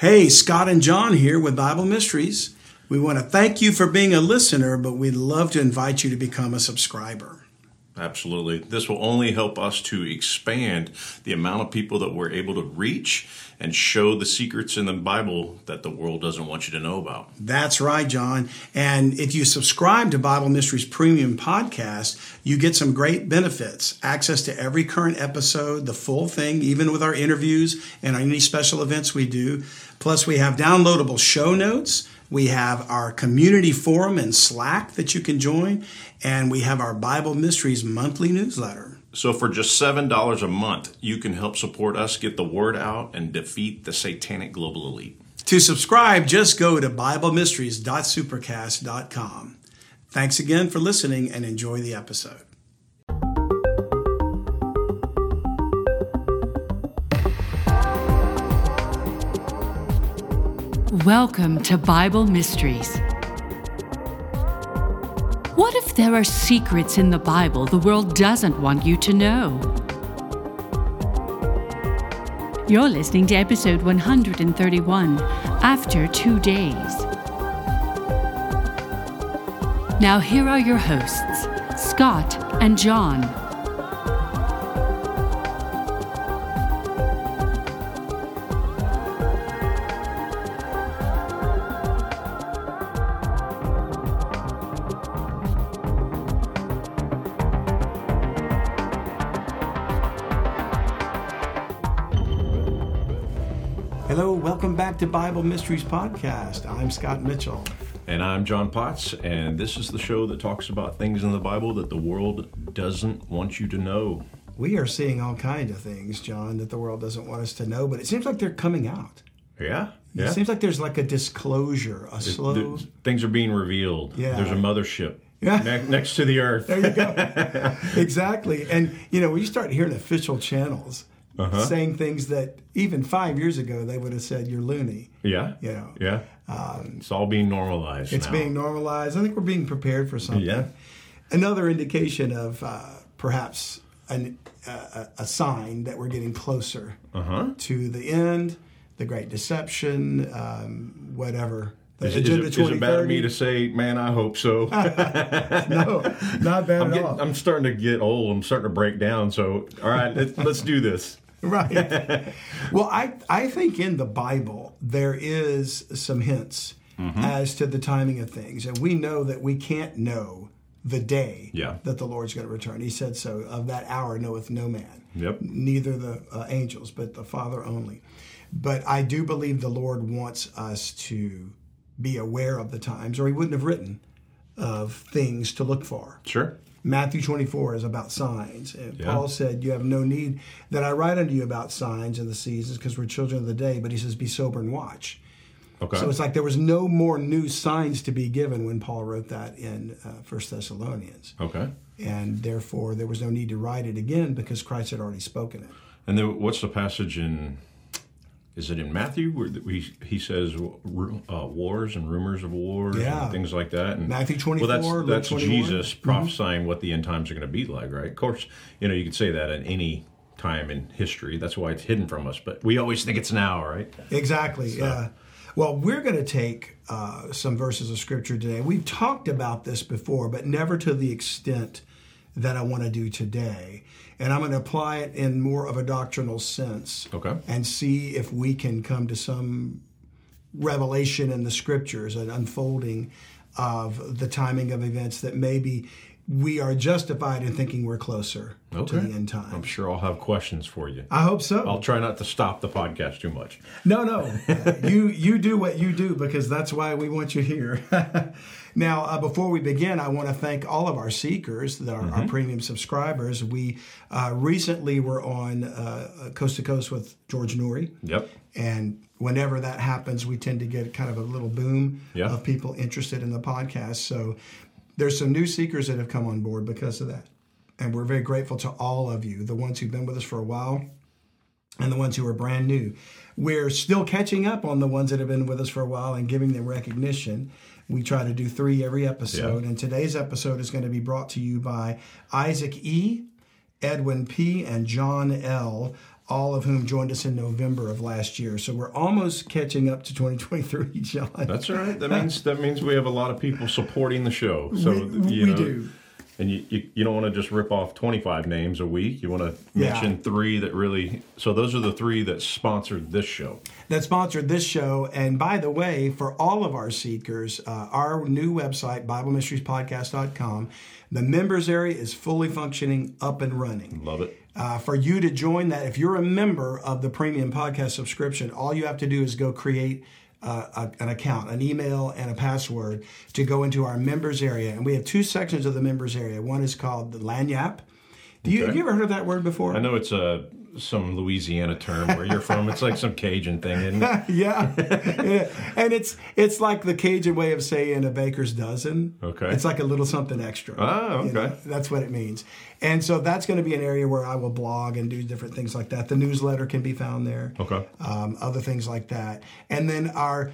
Hey, Scott and John here with Bible Mysteries. We want to thank you for being a listener, but we'd love to invite you to become a subscriber. Absolutely. This will only help us to expand the amount of people that we're able to reach and show the secrets in the Bible that the world doesn't want you to know about. That's right, John. And if you subscribe to Bible Mysteries Premium Podcast, you get some great benefits access to every current episode, the full thing, even with our interviews and any special events we do. Plus, we have downloadable show notes. We have our community forum and Slack that you can join, and we have our Bible Mysteries monthly newsletter. So, for just $7 a month, you can help support us get the word out and defeat the satanic global elite. To subscribe, just go to BibleMysteries.supercast.com. Thanks again for listening and enjoy the episode. Welcome to Bible Mysteries. What if there are secrets in the Bible the world doesn't want you to know? You're listening to episode 131 After Two Days. Now, here are your hosts, Scott and John. To Bible Mysteries Podcast. I'm Scott Mitchell. And I'm John Potts, and this is the show that talks about things in the Bible that the world doesn't want you to know. We are seeing all kinds of things, John, that the world doesn't want us to know, but it seems like they're coming out. Yeah? Yeah. It seems like there's like a disclosure, a slow. Th- things are being revealed. Yeah. There's a mothership Yeah. ne- next to the earth. There you go. exactly. And, you know, when you start hearing official channels Uh-huh. saying things that even five years ago they would have said, you're loony. Yeah. You know, Yeah. it's all being normalized. it's now. being normalized. I think we're being prepared for something. Yeah. Another indication of uh, perhaps an, uh, a sign that we're getting closer Uh-huh. to the end, the great deception, um, whatever. Is, it, is, it bad of me to say, man, I hope so? No, not bad I'm, at getting, all. I'm starting to get old. I'm starting to break down. So, all right, let's, let's do this. right. well, I I think in the Bible there is some hints Mm-hmm. as to the timing of things, and we know that we can't know the day Yeah. that the Lord's going to return. He said so. Of that hour knoweth no man. Yep. Neither the uh, angels, but the Father only. But I do believe the Lord wants us to be aware of the times, or He wouldn't have written of things to look for. Sure. Matthew 24 is about signs. And Yeah. Paul said, You have no need that I write unto you about signs and the seasons because we're children of the day. But he says, Be sober and watch. Okay. So it's like there was no more new signs to be given when Paul wrote that in uh, 1 Thessalonians. okay. And therefore, there was no need to write it again because Christ had already spoken it. And then what's the passage in? Is it in Matthew where he he says uh, wars and rumors of wars Yeah. and things like that? And, Matthew 24, Well, that's that's 21. Jesus prophesying what the end times are going to be like, right? Of course, you know you could say that at any time in history. That's why it's hidden from us. But we always think it's now, right? Exactly. Yeah. Well, we're going to take uh, some verses of scripture today. We've talked about this before, but never to the extent that I want to do today. And I'm going to apply it in more of a doctrinal sense Okay. and see if we can come to some revelation in the scriptures, an unfolding of the timing of events that maybe we are justified in thinking we're closer to the end time. I'm sure I'll have questions for you. I hope so. I'll try not to stop the podcast too much. No, no. you you do what you do because that's why we want you here. now, uh, before we begin, I want to thank all of our seekers, that are our premium subscribers. We uh, recently were on uh, Coast to Coast with George Noory. Yep. And whenever that happens, we tend to get kind of a little boom Yeah. of people interested in the podcast. So there's some new seekers that have come on board because of that. And we're very grateful to all of you, the ones who've been with us for a while and the ones who are brand new. We're still catching up on the ones that have been with us for a while and giving them recognition. We try to do three every episode, Yeah. and today's episode is going to be brought to you by Isaac E., Edwin P., and John L., all of whom joined us in November of last year. So we're almost catching up to 2023, John. That's all right. That means that means we have a lot of people supporting the show. So We- you we know, do. And you, you, you don't want to just rip off 25 names a week. You want to Yeah. mention three that really. So those are the three that sponsored this show. that sponsored this show. And by the way, for all of our seekers, uh, our new website, BibleMysteriesPodcast.com, the members area is fully functioning, up and running. Love it. Uh, for you to join that, if you're a member of the premium podcast subscription, all you have to do is go create uh, a, an account, an email, and a password to go into our members area. And we have two sections of the members area. One is called the Lagniappe. Do you, Okay. Have you ever heard of that word before? I know it's a some Louisiana term where you're from. It's like some Cajun thing, isn't it? yeah. Yeah. and it's it's like the Cajun way of saying a baker's dozen. Okay. it's like a little something extra. Ah, You know, okay. that's what it means. And so that's going to be an area where I will blog and do different things like that. The newsletter can be found there. Okay. Um, other things like that, and then our.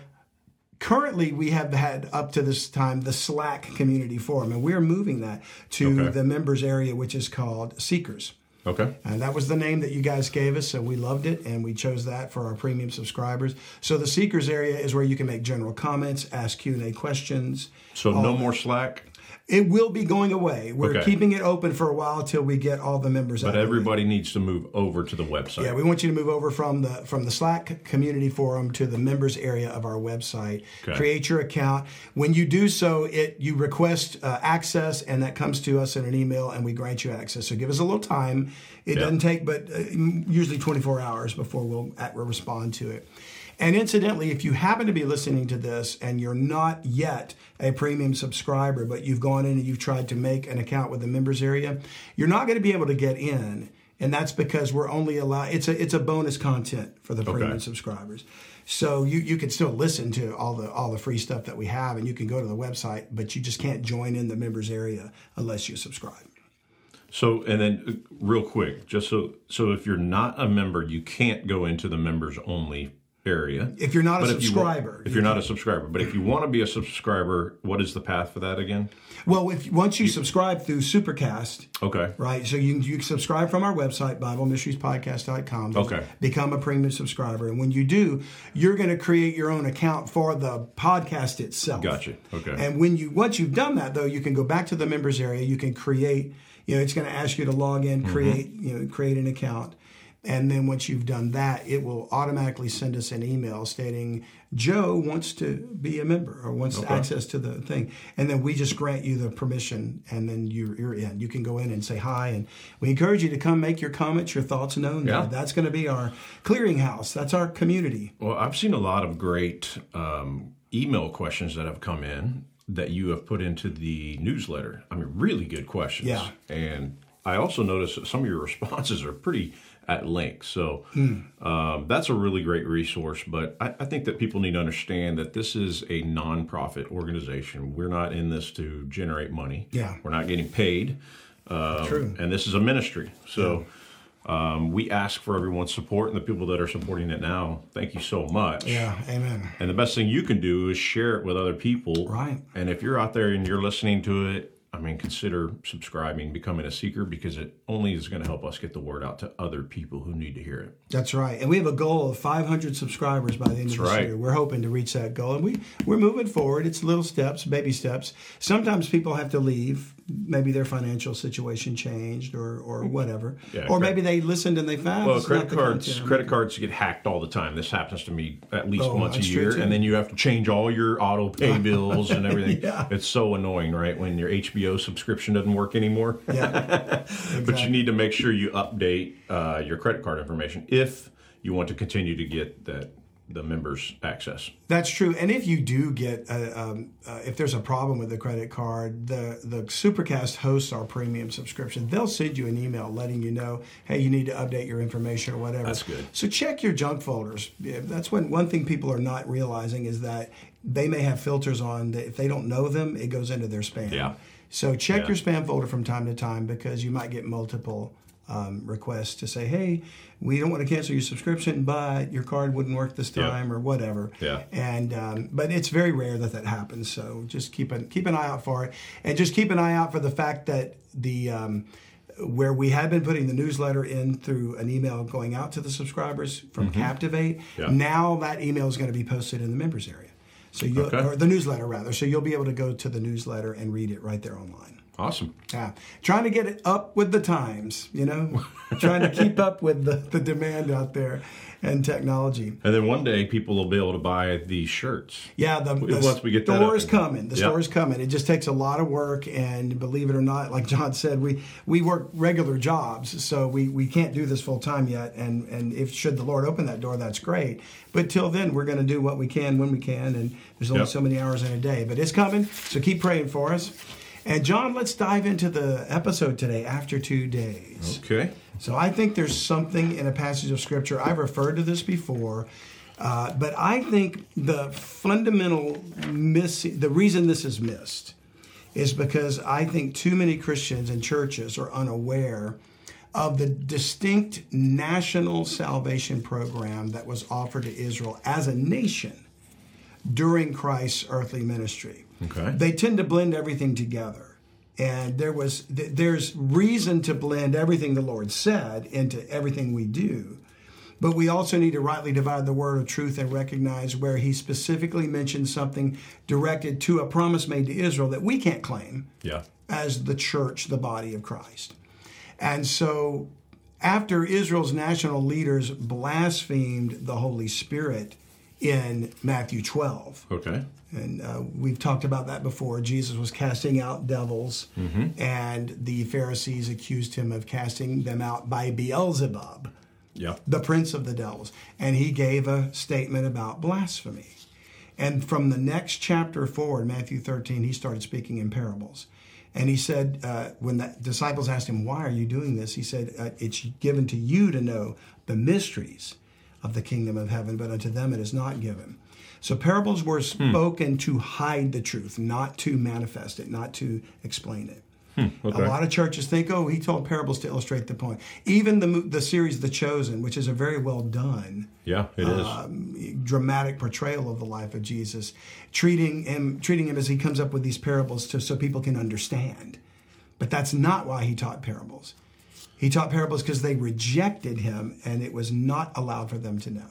Currently, we have had up to this time the Slack community forum, and we're moving that to Okay. the members area, which is called Seekers. Okay. And that was the name that you guys gave us, so we loved it, and we chose that for our premium subscribers. So the seekers area is where you can make general comments, ask Q and A questions. So no um, more Slack, It will be going away. We're Okay. keeping it open for a while till we get all the members. but of it. everybody needs to move over to the website. Yeah, we want you to move over from the from the Slack community forum to the members area of our website. Okay. Create your account. When you do so, it you request uh, access, and that comes to us in an email, and we grant you access. So give us a little time. It Yeah. doesn't take, but uh, usually 24 hours before we'll, at, we'll respond to it. And incidentally, if you happen to be listening to this and you're not yet a premium subscriber, but you've gone in and you've tried to make an account with the members area, you're not going to be able to get in. And that's because we're only allowed, it's a, it's a bonus content for the premium Okay. subscribers. So you, you can still listen to all the, all the free stuff that we have and you can go to the website, but you just can't join in the members area unless you subscribe. So and then uh, real quick, just so so if you're not a member, you can't go into the members only area. If you're not a But if you subscriber, if you're not a subscriber, but if you want to be a subscriber, what is the path for that again? Well, if once you subscribe through Supercast, Okay. Right. So you, you subscribe from our website, BibleMysteriesPodcast.com. Okay. Become a premium subscriber. And when you do, you're going to create your own account for the podcast itself. Gotcha. Okay. And when you once you've done that though, you can go back to the members area. You can create, you know, it's going to ask you to log in, Mm-hmm. create, you know, create an account. And then once you've done that, it will automatically send us an email stating Joe wants to be a member or wants Okay. access to the thing. And then we just grant you the permission and then you're, you're in. You can go in and say hi. And we encourage you to come make your comments, your thoughts known. Yeah. there. That's going to be our clearinghouse. That's our community. Well, I've seen a lot of great um, email questions that have come in that you have put into the newsletter. I mean, really good questions. Yeah. And I also noticed that some of your responses are pretty at length. So Hmm. um, that's a really great resource. But I, I think that people need to understand that this is a nonprofit organization. We're not in this to generate money. Yeah. We're not getting paid. Um, True. And this is a ministry. So. Um, we ask for everyone's support and the people that are supporting it now. Thank you so much. Yeah. Amen. And the best thing you can do is share it with other people. Right. And if you're out there and you're listening to it, I mean, consider subscribing, becoming a seeker, because it only is going to help us get the word out to other people who need to hear it. That's right. And we have a goal of 500 subscribers by the end of this right. year. We're hoping to reach that goal. And we, we're moving forward. It's little steps, baby steps. Sometimes people have to leave. Maybe their financial situation changed or, or whatever. Yeah, or maybe they listened and they found Well, credit cards content. credit cards get hacked all the time. This happens to me at least Oh, once a year, and then you have to change all your auto pay bills and everything. Yeah. It's so annoying, right? When your HBO subscription doesn't work anymore. Yeah. But you need to make sure you update uh, your credit card information if you want to continue to get that the members access. That's true. And if you do get, a, um, uh, if there's a problem with the credit card, the, the Supercast hosts our premium subscription. They'll send you an email letting you know, hey, you need to update your information or whatever. That's good. So check your junk folders. That's when one thing people are not realizing is that they may have filters on that if they don't know them, it goes into their spam. Yeah. So check Yeah. your spam folder from time to time because you might get multiple um, requests to say, "Hey, we don't want to cancel your subscription, but your card wouldn't work this time," or whatever. Yeah. And um, but it's very rare that that happens. So just keep an keep an eye out for it, and just keep an eye out for the fact that the um, where we had been putting the newsletter in through an email going out to the subscribers from Captivate. Mm-hmm. Yeah. Now that email is going to be posted in the members area. So you'll, Okay. or the newsletter rather. So you'll be able to go to the newsletter and read it right there online. Awesome. Yeah, trying to get it up with the times, you know, trying to keep up with the, the demand out there and technology. And then one day people will be able to buy these shirts. Yeah, the, the Once we get store is coming. The Yeah. store is coming. It just takes a lot of work, and believe it or not, like John said, we we work regular jobs, so we, we can't do this full time yet. And and if should the Lord open that door, that's great. But till then, we're going to do what we can when we can, and there's only Yep. so many hours in a day. But it's coming, so keep praying for us. And John, let's dive into the episode today. After two days. Okay. So I think there's something in a passage of scripture. I've referred to this before, uh, but I think the fundamental miss, the reason this is missed, is because I think too many Christians and churches are unaware of the distinct national salvation program that was offered to Israel as a nation during Christ's earthly ministry. Okay. They tend to blend everything together. And there was th- there's reason to blend everything the Lord said into everything we do. But we also need to rightly divide the word of truth and recognize where he specifically mentioned something directed to a promise made to Israel that we can't claim Yeah. as the church, the body of Christ. And so, after Israel's national leaders blasphemed the Holy Spirit in Matthew 12, Okay. And uh, we've talked about that before. Jesus was casting out devils, and the Pharisees accused him of casting them out by Beelzebub Yeah. the prince of the devils. And he gave a statement about blasphemy. And from the next chapter forward, Matthew 13, he started speaking in parables. And he said, uh, when the disciples asked him, Why are you doing this? He said, uh, It's given to you to know the mysteries of the kingdom of heaven, but unto them it is not given. So parables were spoken to hide the truth, not to manifest it, not to explain it. Okay. A lot of churches think, oh, he told parables to illustrate the point. Even the the series The Chosen, which is a very well done, Yeah, it is. um, dramatic portrayal of the life of Jesus, treating him treating him as he comes up with these parables to so people can understand. But that's not why he taught parables. He taught parables because they rejected him, and it was not allowed for them to know.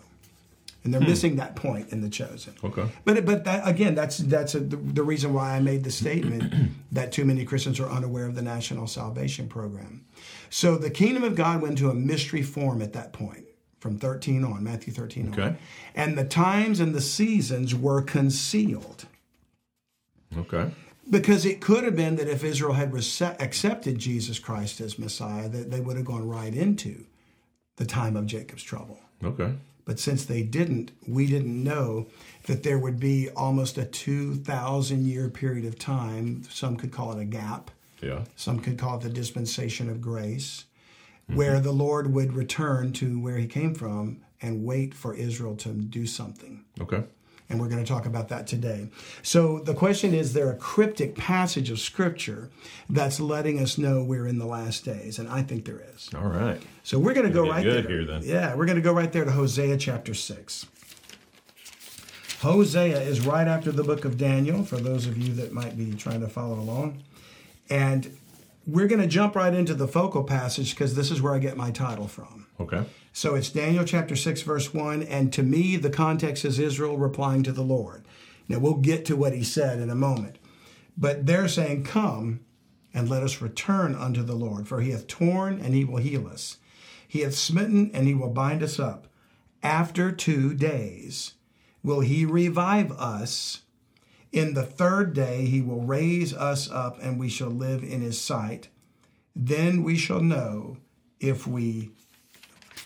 And they're hmm. missing that point in the chosen. Okay. But but that again, that's that's a, the, the reason why I made the statement that too many Christians are unaware of the National Salvation Program. So the kingdom of God went into a mystery form at that point, from 13 on, Matthew 13 on. Okay. And the times and the seasons were concealed. okay. Because it could have been that if Israel had rece- accepted Jesus Christ as Messiah, that they would have gone right into the time of Jacob's trouble. Okay. But since they didn't, we didn't know that there would be almost a 2,000 year period of time. Some could call it a gap, Yeah. some could call it the dispensation of grace, mm-hmm. where the Lord would return to where he came from and wait for Israel to do something. Okay. And we're going to talk about that today. So the question is there a cryptic passage of scripture that's letting us know we're in the last days? And I think there is. All right. So we're going to go right good there. here, then. Yeah, we're going to go right there to Hosea chapter 6. Hosea is right after the book of Daniel, for those of you that might be trying to follow along. And we're going to jump right into the focal passage because this is where I get my title from. Okay. So it's Daniel chapter 6, verse 1. And to me, the context is Israel replying to the Lord. Now, we'll get to what he said in a moment. But they're saying, Come and let us return unto the Lord, for he hath torn and he will heal us. He hath smitten and he will bind us up. After two days will he revive us. In the third day he will raise us up and we shall live in his sight. Then we shall know if we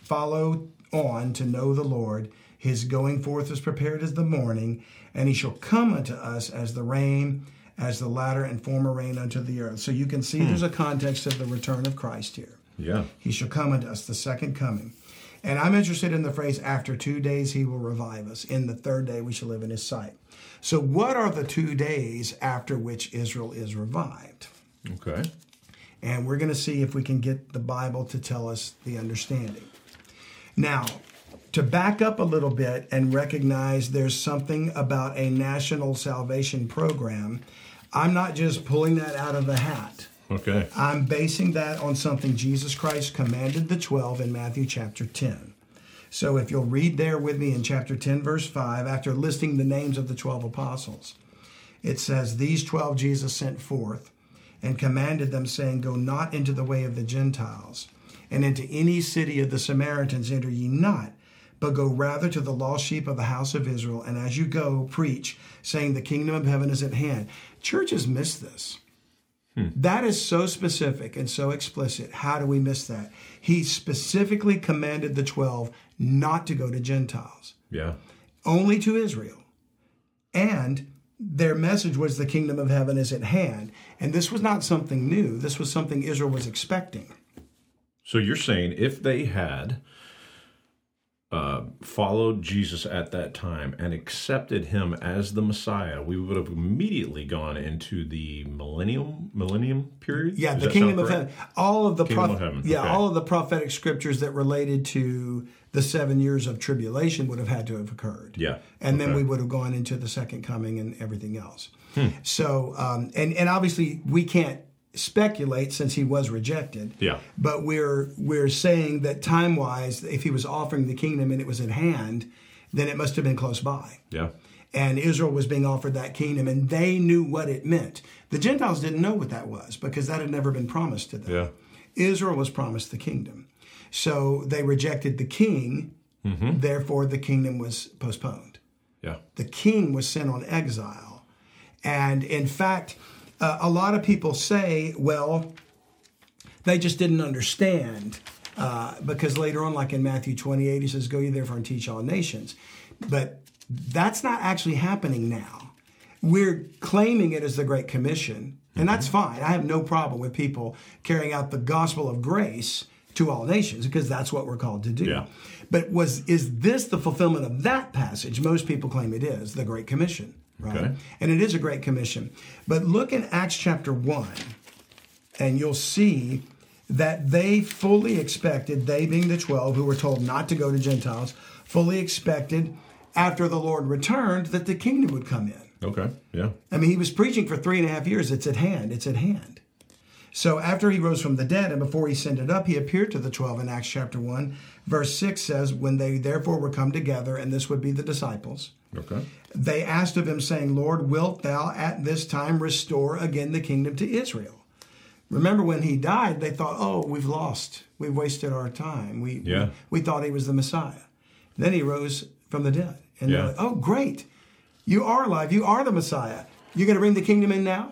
follow on to know the Lord. His going forth is prepared as the morning, and he shall come unto us as the rain, as the latter and former rain unto the earth. So you can see there's a hmm. context of the return of Christ here. Yeah. He shall come unto us, the second coming. And I'm interested in the phrase, after two days he will revive us. In the third day we shall live in his sight. So, what are the two days after which Israel is revived? Okay. And we're going to see if we can get the Bible to tell us the understanding. Now, to back up a little bit and recognize there's something about a national salvation program, I'm not just pulling that out of the hat. Okay. I'm basing that on something Jesus Christ commanded the 12 in Matthew chapter 10. So if you'll read there with me in chapter 10, verse 5, after listing the names of the 12 apostles, it says, These 12 Jesus sent forth and commanded them, saying, Go not into the way of the Gentiles, and into any city of the Samaritans enter ye not, but go rather to the lost sheep of the house of Israel, and as you go, preach, saying, The kingdom of heaven is at hand. Churches miss this. Hmm. That is so specific and so explicit. How do we miss that? He specifically commanded the 12 not to go to Gentiles, Yeah. only to Israel. And their message was the kingdom of heaven is at hand. And this was not something new, this was something Israel was expecting. So you're saying if they had uh, followed Jesus at that time and accepted him as the Messiah, we would have immediately gone into the millennium millennium period. Yeah, Does the kingdom of correct? heaven. All of the proph- of heaven, yeah, okay. all of the prophetic scriptures that related to the seven years of tribulation would have had to have occurred. Yeah, and then we would have gone into the second coming and everything else. So, um, and and obviously we can't speculate since he was rejected. Yeah. but we're we're saying that time wise, if he was offering the kingdom and it was at hand, then it must have been close by Yeah. and Israel was being offered that kingdom, and they knew what it meant. The Gentiles didn't know what that was because that had never been promised to them. Yeah. Israel was promised the kingdom. So they rejected the king, mm-hmm. therefore, the kingdom was postponed. Yeah. The king was sent on exile. And in fact, uh, a lot of people say, well, they just didn't understand. Uh, because later on, like in Matthew 28, he says, Go ye therefore and teach all nations. But that's not actually happening now. We're claiming it as the Great Commission, and that's fine. I have no problem with people carrying out the gospel of grace to all nations because that's what we're called to do. Yeah. But was is this the fulfillment of that passage? Most people claim it is the Great Commission, right? Okay. And it is a Great Commission. But look in Acts chapter 1, and you'll see that they fully expected, they being the 12 who were told not to go to Gentiles, fully expected after the Lord returned that the kingdom would come in. Okay. Yeah. I mean, he was preaching for three and a half years. It's at hand. It's at hand. So after he rose from the dead and before he ascended up, he appeared to the 12 in Acts chapter 1. Verse 6 says, When they therefore were come together, and this would be the disciples, Okay. they asked of him, saying, Lord, wilt thou at this time restore again the kingdom to Israel? Remember when he died, they thought, oh, we've lost. We've wasted our time. We, Yeah. we, we thought he was the Messiah. Then he rose from the dead. And Yeah. they're like, oh, great. You are alive. You are the Messiah. You're going to bring the kingdom in now?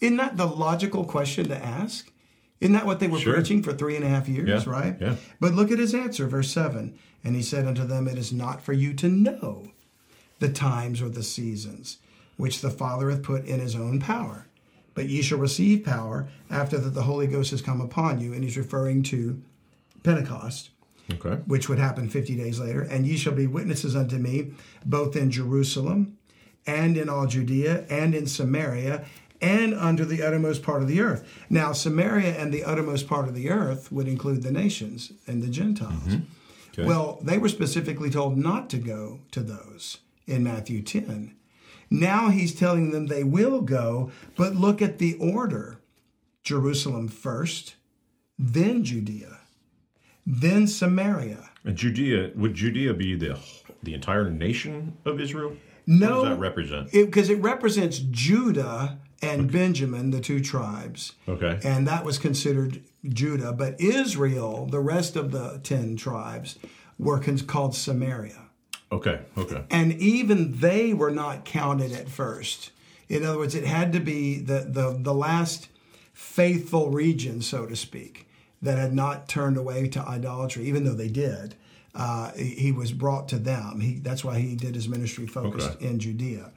Isn't that the logical question to ask? Isn't that what they were Sure. preaching for three and a half years, Yeah, right? yeah. But look at his answer, verse 7. And he said unto them, It is not for you to know the times or the seasons which the Father hath put in his own power. But ye shall receive power after that the Holy Ghost has come upon you. And he's referring to Pentecost, Okay. which would happen 50 days later. And ye shall be witnesses unto me, both in Jerusalem and in all Judea and in Samaria and unto the uttermost part of the earth. Now, Samaria and the uttermost part of the earth would include the nations and the Gentiles. Mm-hmm. Okay. Well, they were specifically told not to go to those in Matthew 10. Now he's telling them they will go, but look at the order Jerusalem first, then Judea, then Samaria. And Judea would Judea be the the entire nation of Israel? No, What does that represent? Because it, represents Judah and Benjamin, the two tribes. Okay. And that was considered Judah. But Israel, the rest of the 10 tribes, were called Samaria. Okay. Okay. And even they were not counted at first. In other words, it had to be the, the, the last faithful region, so to speak, that had not turned away to idolatry, even though they did. Uh, he, was brought to them. He, that's why he did his ministry focused Okay. in Judea.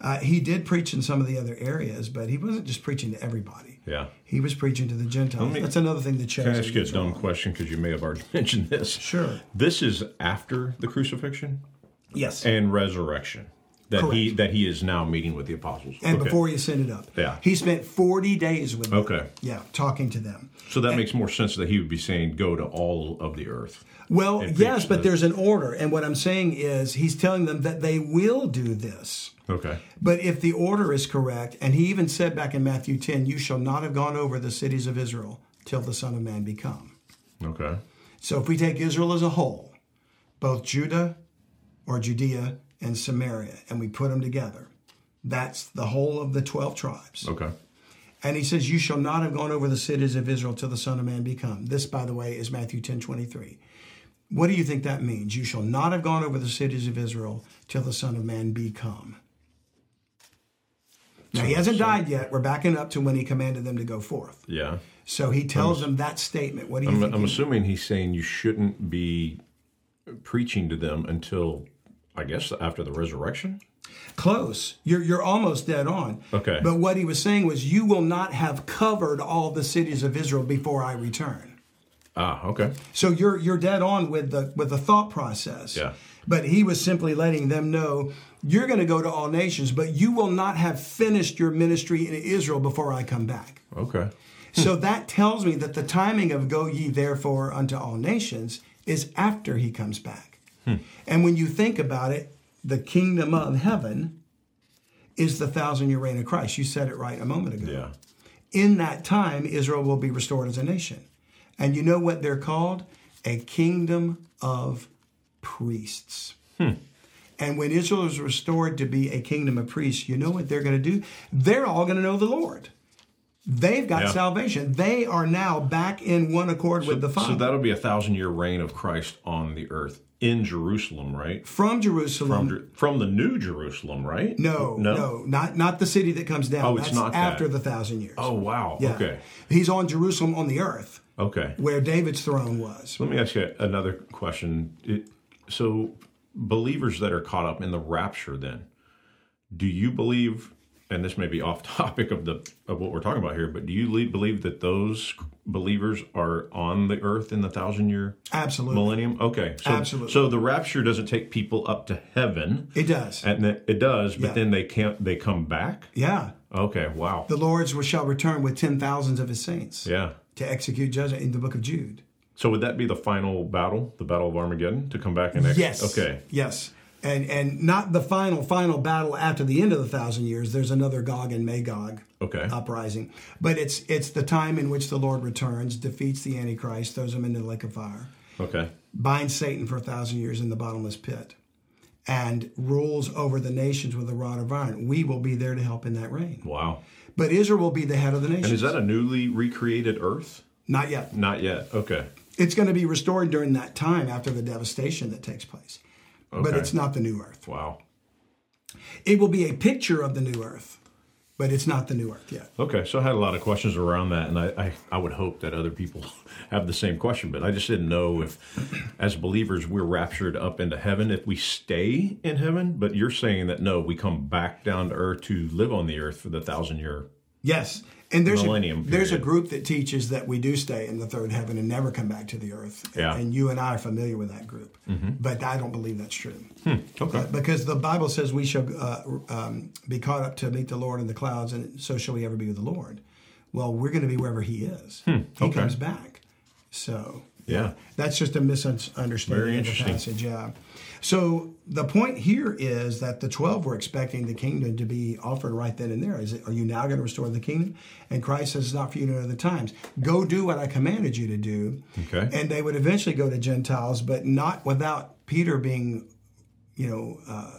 Uh, he did preach in some of the other areas, but he wasn't just preaching to everybody. Yeah. He was preaching to the Gentiles. me- That's another thing that shows. Can I ask you a dumb wrong. question because you may have already mentioned this? Sure. This is after the crucifixion Yes. and resurrection. that he that he is now meeting with the apostles. and Okay. before he ascended up. Yeah. He spent 40 days with them. Okay. Yeah, talking to them. So that makes more sense that he would be saying, "Go to all of the earth." Well, yes, but the- there's an order. And what I'm saying is he's telling them that they will do this. Okay. But if the order is correct, and he even said back in Matthew 10, you shall not have gone over the cities of Israel till the Son of Man be come. Okay. So if we take Israel as a whole, both Judah or Judea and Samaria, and we put them together, that's the whole of the 12 tribes. Okay. And he says, You shall not have gone over the cities of Israel till the Son of Man be come. This, by the way, is Matthew 10 23. What do you think that means? You shall not have gone over the cities of Israel till the Son of Man be come. Now, he hasn't died yet. We're backing up to when he commanded them to go forth. Yeah. So he tells them that statement. What do you I'm, think? I'm assuming he's saying you shouldn't be preaching to them until, I guess, after the resurrection. Close. You're you're almost dead on. Okay. But what he was saying was, you will not have covered all the cities of Israel before I return. Ah. Okay. So you're you're dead on with the with the thought process. Yeah. But he was simply letting them know you're going to go to all nations, but you will not have finished your ministry in Israel before I come back. Okay. So that tells me that the timing of go ye therefore unto all nations is after he comes back. And when you think about it, the kingdom of heaven is the thousand year reign of Christ. You said it right a moment ago. Yeah. In that time, Israel will be restored as a nation. And you know what they're called? A kingdom of priests. Hmm. And when Israel is restored to be a kingdom of priests, you know what they're going to do? They're all going to know the Lord. They've got Yeah. salvation. They are now back in one accord with the Father. So that'll be a thousand year reign of Christ on the earth in Jerusalem, right? From Jerusalem. From, from the new Jerusalem, right? no, no, not not the city that comes down. Oh, it's That's not that. after the thousand years. Oh wow. Yeah. Okay. He's on Jerusalem on the earth, Okay. where David's throne was. Let me ask you another question. It, so, believers that are caught up in the rapture, then, do you believe? And this may be off topic of the of what we're talking about here, but do you believe that those believers are on the earth in the thousand year Absolutely. millennium? Okay, so Absolutely. so the rapture doesn't take people up to heaven, It does. and it does, but Yeah. then they can't. They come back. Yeah. Okay, wow. The Lord shall return with ten thousands of his saints Yeah. to execute judgment in the book of Jude. So would that be the final battle, the battle of Armageddon, to come back and ex- Yes. Okay. Yes. And and not the final final battle after the end of the thousand years. There's another Gog and Magog Okay. uprising, but it's it's the time in which the Lord returns, defeats the Antichrist, throws him into the lake of fire, Okay. binds Satan for a thousand years in the bottomless pit, and rules over the nations with a rod of iron. We will be there to help in that reign. Wow. But Israel will be the head of the nation. And is that a newly recreated Earth? Not yet. Not yet. Okay. It's going to be restored during that time after the devastation that takes place. But it's not the new earth. Wow. It will be a picture of the new earth, but it's not the new earth yet. Okay. So I had a lot of questions around that, and I, I, I would hope that other people have the same question, but I just didn't know if, as believers, we're raptured up into heaven if we stay in heaven. But you're saying that no, we come back down to earth to live on the earth for the thousand year. Yes. And there's a, Millennium there's a group that teaches that we do stay in the third heaven and never come back to the earth. Yeah. And you and I are familiar with that group. But I don't believe that's true. Okay. Uh, because the Bible says we shall uh, um, be caught up to meet the Lord in the clouds, and so shall we ever be with the Lord. Well, we're going to be wherever He is. He okay. comes back. So Yeah. that's just a misunderstanding Very of the passage. Yeah. So the point here is that the twelve were expecting the kingdom to be offered right then and there. Is it? Are you now going to restore the kingdom? And Christ says, "It's not for you to know the times. Go do what I commanded you to do." Okay. And they would eventually go to Gentiles, but not without Peter being, you know, uh,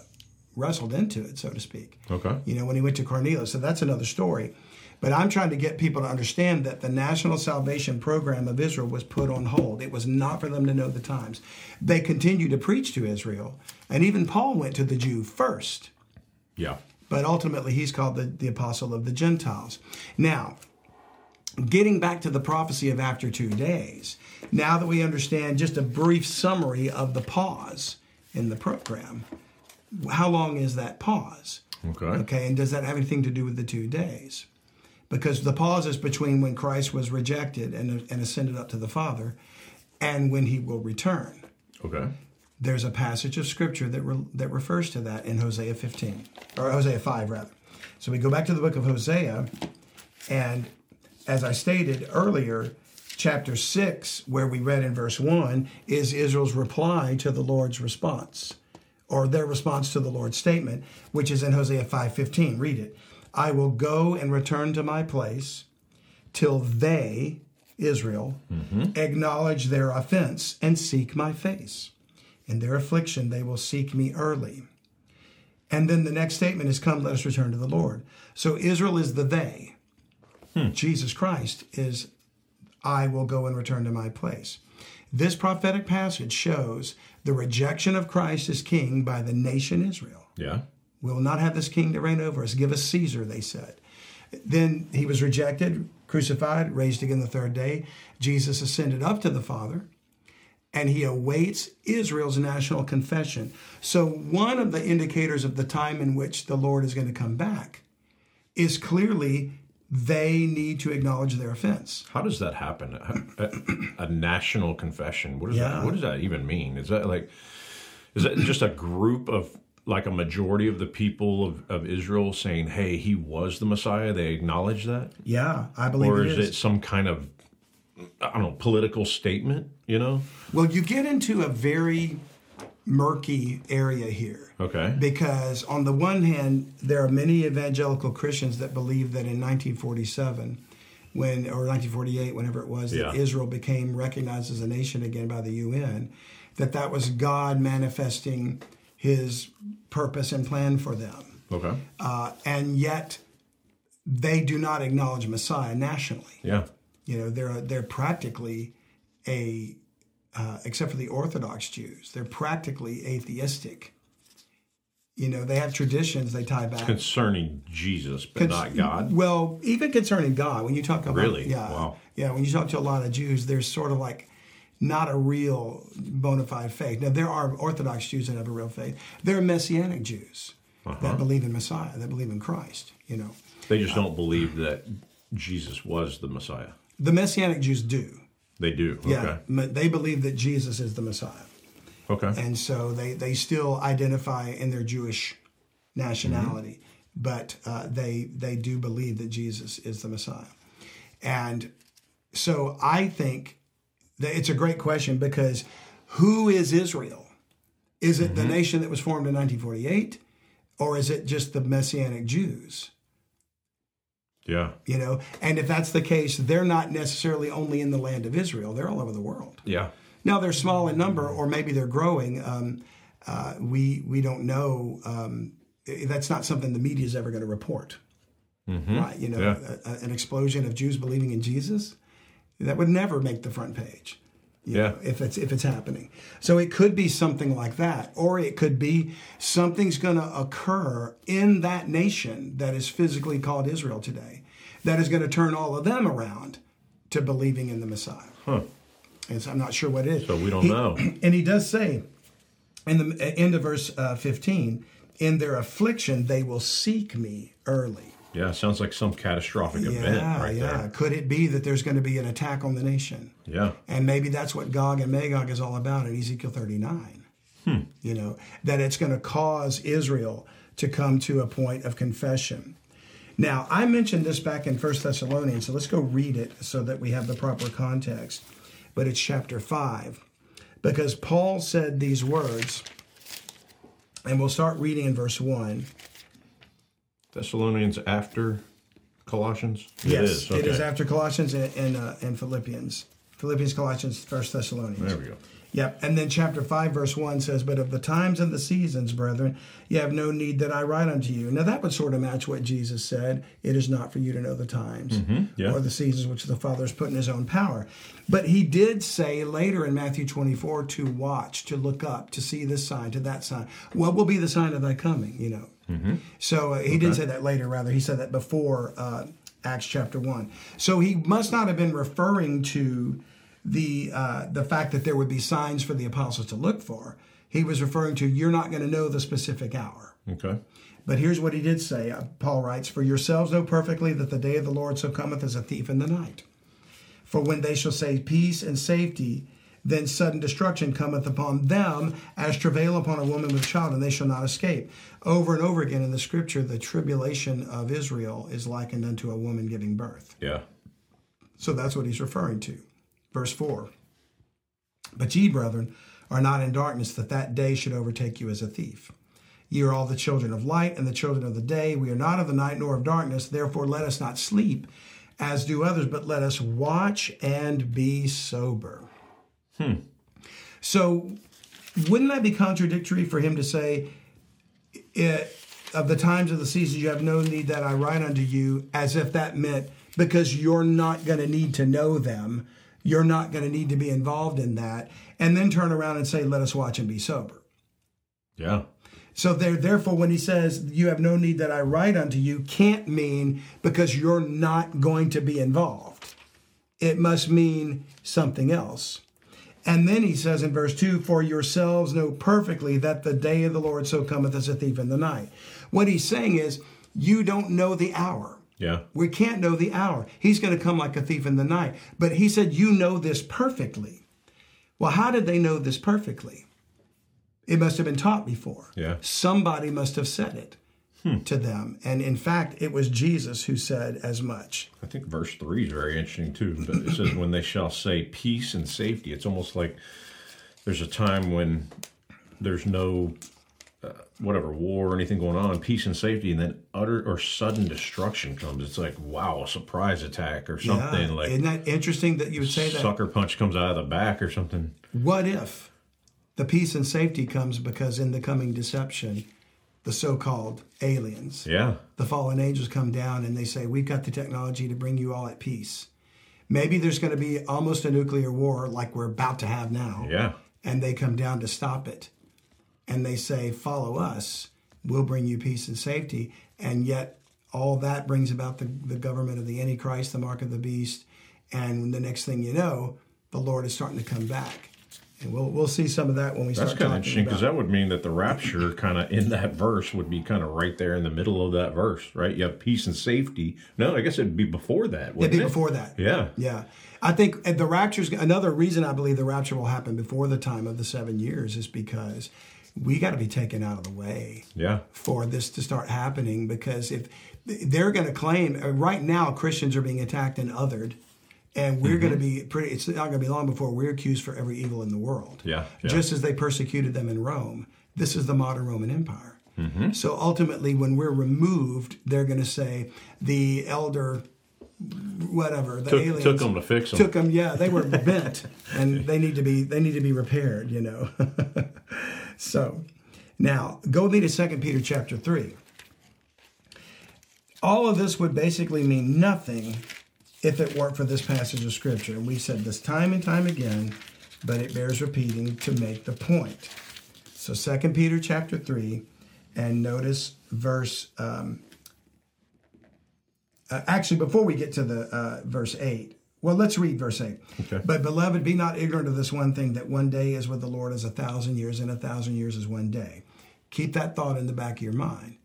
wrestled into it, so to speak. Okay. You know, when he went to Cornelius. So that's another story. But I'm trying to get people to understand that the national salvation program of Israel was put on hold. It was not for them to know the times. They continued to preach to Israel. And even Paul went to the Jew first. Yeah. But ultimately, he's called the, the apostle of the Gentiles. Now, getting back to the prophecy of after two days, now that we understand just a brief summary of the pause in the program, how long is that pause? Okay. Okay, and does that have anything to do with the two days? Because the pause is between when Christ was rejected and, and ascended up to the Father and when he will return. Okay. there's a passage of scripture that re- that refers to that in Hosea 15 or Hosea 5 rather. So we go back to the book of Hosea, and as I stated earlier, chapter 6, where we read in verse 1, is Israel's reply to the Lord's response, or their response to the Lord's statement, which is in Hosea 5:15. Read it. I will go and return to my place till they, Israel, mm-hmm. acknowledge their offense and seek my face. In their affliction, they will seek me early. And then the next statement is, Come, let us return to the Lord. So Israel is the they. Hmm. Jesus Christ is, I will go and return to my place. This prophetic passage shows the rejection of Christ as king by the nation Israel. Yeah. We will not have this king to reign over us. Give us Caesar, they said. Then he was rejected, crucified, raised again the third day. Jesus ascended up to the Father, and he awaits Israel's national confession. So, one of the indicators of the time in which the Lord is going to come back is clearly they need to acknowledge their offense. How does that happen? A, a national confession. What does Yeah. that? What does that even mean? Is that like? Is that just a group of like a majority of the people of, of Israel saying, "Hey, he was the Messiah"? They acknowledge that, Yeah, I believe or it is is. it some kind of I don't know political statement? You know? Well, you get into a very murky area here. Okay. Because on the one hand, there are many evangelical Christians that believe that in 1947, when or 1948, whenever it was, Yeah. that Israel became recognized as a nation again by the UN, that that was God manifesting His purpose and plan for them, Okay. uh, and yet they do not acknowledge Messiah nationally. Yeah. You know, they're they're practically a, uh, except for the Orthodox Jews, they're practically atheistic. You know, they have traditions they tie back. Concerning Jesus, but not God. Well, even concerning God, when you talk about Really? yeah, Wow. yeah, when you talk to a lot of Jews, there's sort of like not a real bona fide faith. Now there are Orthodox Jews that have a real faith. There are Messianic Jews Uh-huh. that believe in Messiah, that believe in Christ. You know, They just don't believe that Jesus was the Messiah. the Messianic Jews do. They do. Yeah, Okay. they believe that Jesus is the Messiah. Okay. and so they they still identify in their Jewish nationality, but uh, they they do believe that Jesus is the Messiah, and so I think it's a great question because who is Israel? Is it the nation that was formed in 1948, or is it just the Messianic Jews? yeah. You know, and if that's the case, they're not necessarily only in the land of Israel; they're all over the world. Yeah. Now they're small in number, or maybe they're growing. Um, uh, we we don't know. Um, that's not something the media is ever going to report, right? You know, Yeah. a, a- an explosion of Jews believing in Jesus that would never make the front page. Yeah. know, if it's if it's happening, so it could be something like that, or it could be something's going to occur in that nation that is physically called Israel today, that is going to turn all of them around to believing in the Messiah. Huh. And so I'm not sure what it is. So we don't He- know. And he does say in the end of verse uh, 15, in their affliction, they will seek me early. Yeah. Sounds like some catastrophic event Yeah, right yeah. there. Could it be that there's going to be an attack on the nation? Yeah. And maybe that's what Gog and Magog is all about in Ezekiel 39. Hmm. You know, that it's going to cause Israel to come to a point of confession. Now, I mentioned this back in First Thessalonians, so let's go read it so that we have the proper context. But it's chapter 5. Because Paul said these words, and we'll start reading in verse 1. Thessalonians after Colossians. Yes, it is. Okay. it is after Colossians and, and, uh, and Philippians. Philippians, Colossians, First Thessalonians. There we go. Yep. And then chapter 5, verse 1 says, But of the times and the seasons, brethren, you have no need that I write unto you. Now that would sort of match what Jesus said. It is not for you to know the times yeah. or the seasons which the Father has put in his own power. But he did say later in Matthew 24 to watch, to look up, to see this sign, to that sign. What will be the sign of thy coming, you know? So uh, he didn't say that later, rather, he said that before uh, Acts chapter 1. So he must not have been referring to the uh, the fact that there would be signs for the apostles to look for. He was referring to you're not going to know the specific hour. Okay. But here's what he did say. Uh, Paul writes, "For yourselves know perfectly that the day of the Lord so cometh as a thief in the night. For when they shall say peace and safety, then sudden destruction cometh upon them as travail upon a woman with child, and they shall not escape. Over and over again in the scripture, the tribulation of Israel is likened unto a woman giving birth. Yeah. So that's what he's referring to. Verse 4 But ye, brethren, are not in darkness, that that day should overtake you as a thief. Ye are all the children of light and the children of the day. We are not of the night nor of darkness. Therefore, let us not sleep as do others, but let us watch and be sober. Hmm. So, wouldn't that be contradictory for him to say, it, of the times of the seasons you have no need that I write unto you, as if that meant because you're not going to need to know them, you're not going to need to be involved in that, and then turn around and say, let us watch and be sober. Yeah. So there, therefore, when he says, You have no need that I write unto you, can't mean because you're not going to be involved. It must mean something else. And then he says in verse 2 For yourselves know perfectly that the day of the Lord so cometh as a thief in the night. What he's saying is, You don't know the hour. Yeah. We can't know the hour. He's going to come like a thief in the night. But he said, You know this perfectly. Well, how did they know this perfectly? It must have been taught before. Yeah. Somebody must have said it to them. And in fact, it was Jesus who said as much. I think verse 3 is very interesting too. But it says, When they shall say peace and safety, it's almost like there's a time when there's no. Uh, whatever war or anything going on, peace and safety, and then utter or sudden destruction comes. It's like wow, a surprise attack or something Yeah. like Isn't that interesting that you would say that? sucker punch comes out of the back or something. What if the peace and safety comes because in the coming deception, the so called aliens, Yeah, the fallen angels come down and they say, We've got the technology to bring you all at peace. Maybe there's going to be almost a nuclear war like we're about to have now. yeah, and they come down to stop it. And they say, Follow us, we'll bring you peace and safety. And yet, all that brings about the, the government of the Antichrist, the mark of the beast. And the next thing you know, the Lord is starting to come back. And we'll, we'll see some of that when we That's start That's kind of interesting because that would mean that the rapture kind of in that verse would be kind of right there in the middle of that verse, right? You have peace and safety. No, I guess it'd be before that. It'd be it? before that. Yeah, Yeah. I think the rapture's another reason I believe the rapture will happen before the time of the seven years is because we got to be taken out of the way. yeah, for this to start happening because if they're going to claim uh, right now Christians are being attacked and othered and we're going to mm-hmm. be pretty it's not going to be long before we're accused for every evil in the world Yeah, yeah. just as they persecuted them in Rome this is the modern Roman Empire mm-hmm. so ultimately when we're removed they're going to say the elder whatever the aliens. Took- aliens took 'em to fix 'em. took them yeah they were bent and they need to be they need to be repaired you know so now go with me to 2 peter chapter 3 all of this would basically mean nothing if it weren't for this passage of scripture and we've said this time and time again but it bears repeating to make the point so 2 peter chapter 3 and notice verse um, uh, actually, before we get to the uh, verse 8, well, let's read verse 8. Okay. But, beloved, be not ignorant of this one thing that one day is with the Lord as a thousand years, and a thousand years is one day. Keep that thought in the back of your mind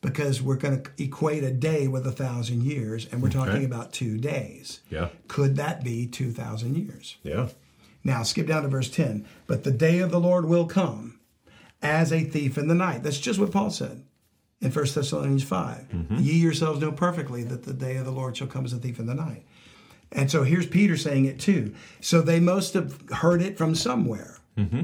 because we're going to equate a day with a thousand years, and we're talking Okay. about two days. yeah, Could that be 2,000 years? yeah. Now, skip down to verse 10. But the day of the Lord will come as a thief in the night. That's just what Paul said in 1 Thessalonians 5. Mm-hmm. Ye yourselves know perfectly that the day of the Lord shall come as a thief in the night. And so here's Peter saying it too. So they must have heard it from somewhere. Mm-hmm.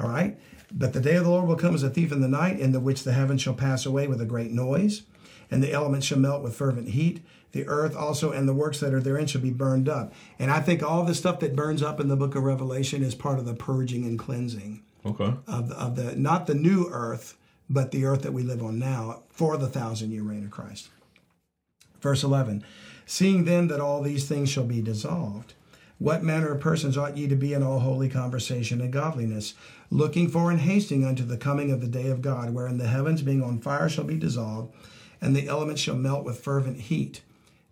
All right? But the day of the Lord will come as a thief in the night, in the which the heavens shall pass away with a great noise, and the elements shall melt with fervent heat. The earth also and the works that are therein shall be burned up. And I think all the stuff that burns up in the book of Revelation is part of the purging and cleansing Okay. of the, of the not the new earth, but the earth that we live on now for the thousand year reign of Christ. Verse 11 Seeing then that all these things shall be dissolved, what manner of persons ought ye to be in all holy conversation and godliness, looking for and hasting unto the coming of the day of God, wherein the heavens being on fire shall be dissolved, and the elements shall melt with fervent heat?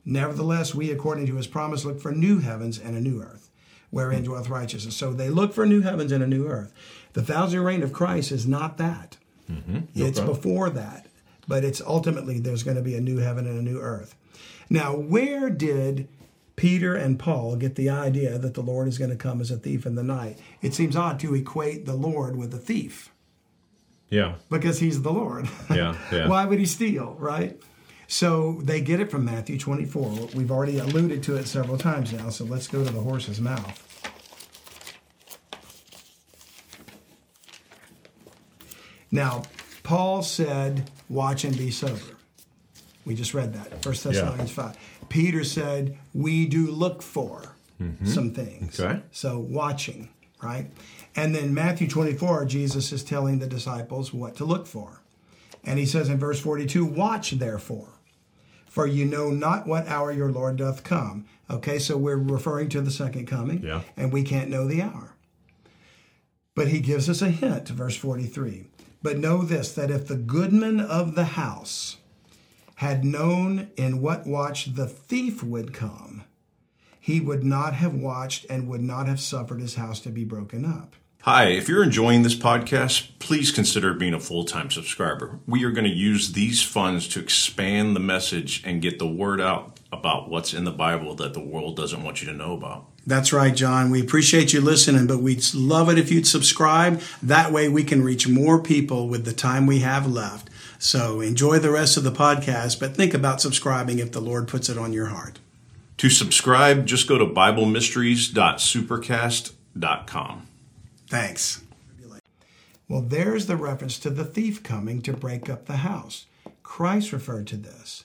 Nevertheless, we, according to his promise, look for new heavens and a new earth, wherein dwelleth righteousness. So they look for new heavens and a new earth. The thousand year reign of Christ is not that. Mm-hmm. It's Okay. before that, but it's ultimately there's going to be a new heaven and a new earth. Now, where did Peter and Paul get the idea that the Lord is going to come as a thief in the night. It seems odd to equate the Lord with a thief Yeah. because he's the Lord. Yeah. Yeah. Why would he steal, right? So they get it from Matthew 24. We've already alluded to it several times now, so let's go to the horse's mouth. Now, Paul said, Watch and be sober. We just read that, 1 Thessalonians 5. Peter said, We do look for mm-hmm. some things. Okay. So, watching, right? And then Matthew 24, Jesus is telling the disciples what to look for. And he says in verse 42, Watch therefore, for you know not what hour your Lord doth come. Okay, so we're referring to the second coming, Yeah. and we can't know the hour. But he gives us a hint, verse 43. But know this, that if the goodman of the house had known in what watch the thief would come, he would not have watched and would not have suffered his house to be broken up. Hi, if you're enjoying this podcast, please consider being a full time subscriber. We are going to use these funds to expand the message and get the word out about what's in the Bible that the world doesn't want you to know about. That's right, John. We appreciate you listening, but we'd love it if you'd subscribe. That way we can reach more people with the time we have left. So enjoy the rest of the podcast, but think about subscribing if the Lord puts it on your heart. To subscribe, just go to BibleMysteries.supercast.com. Thanks. Well, there's the reference to the thief coming to break up the house. Christ referred to this.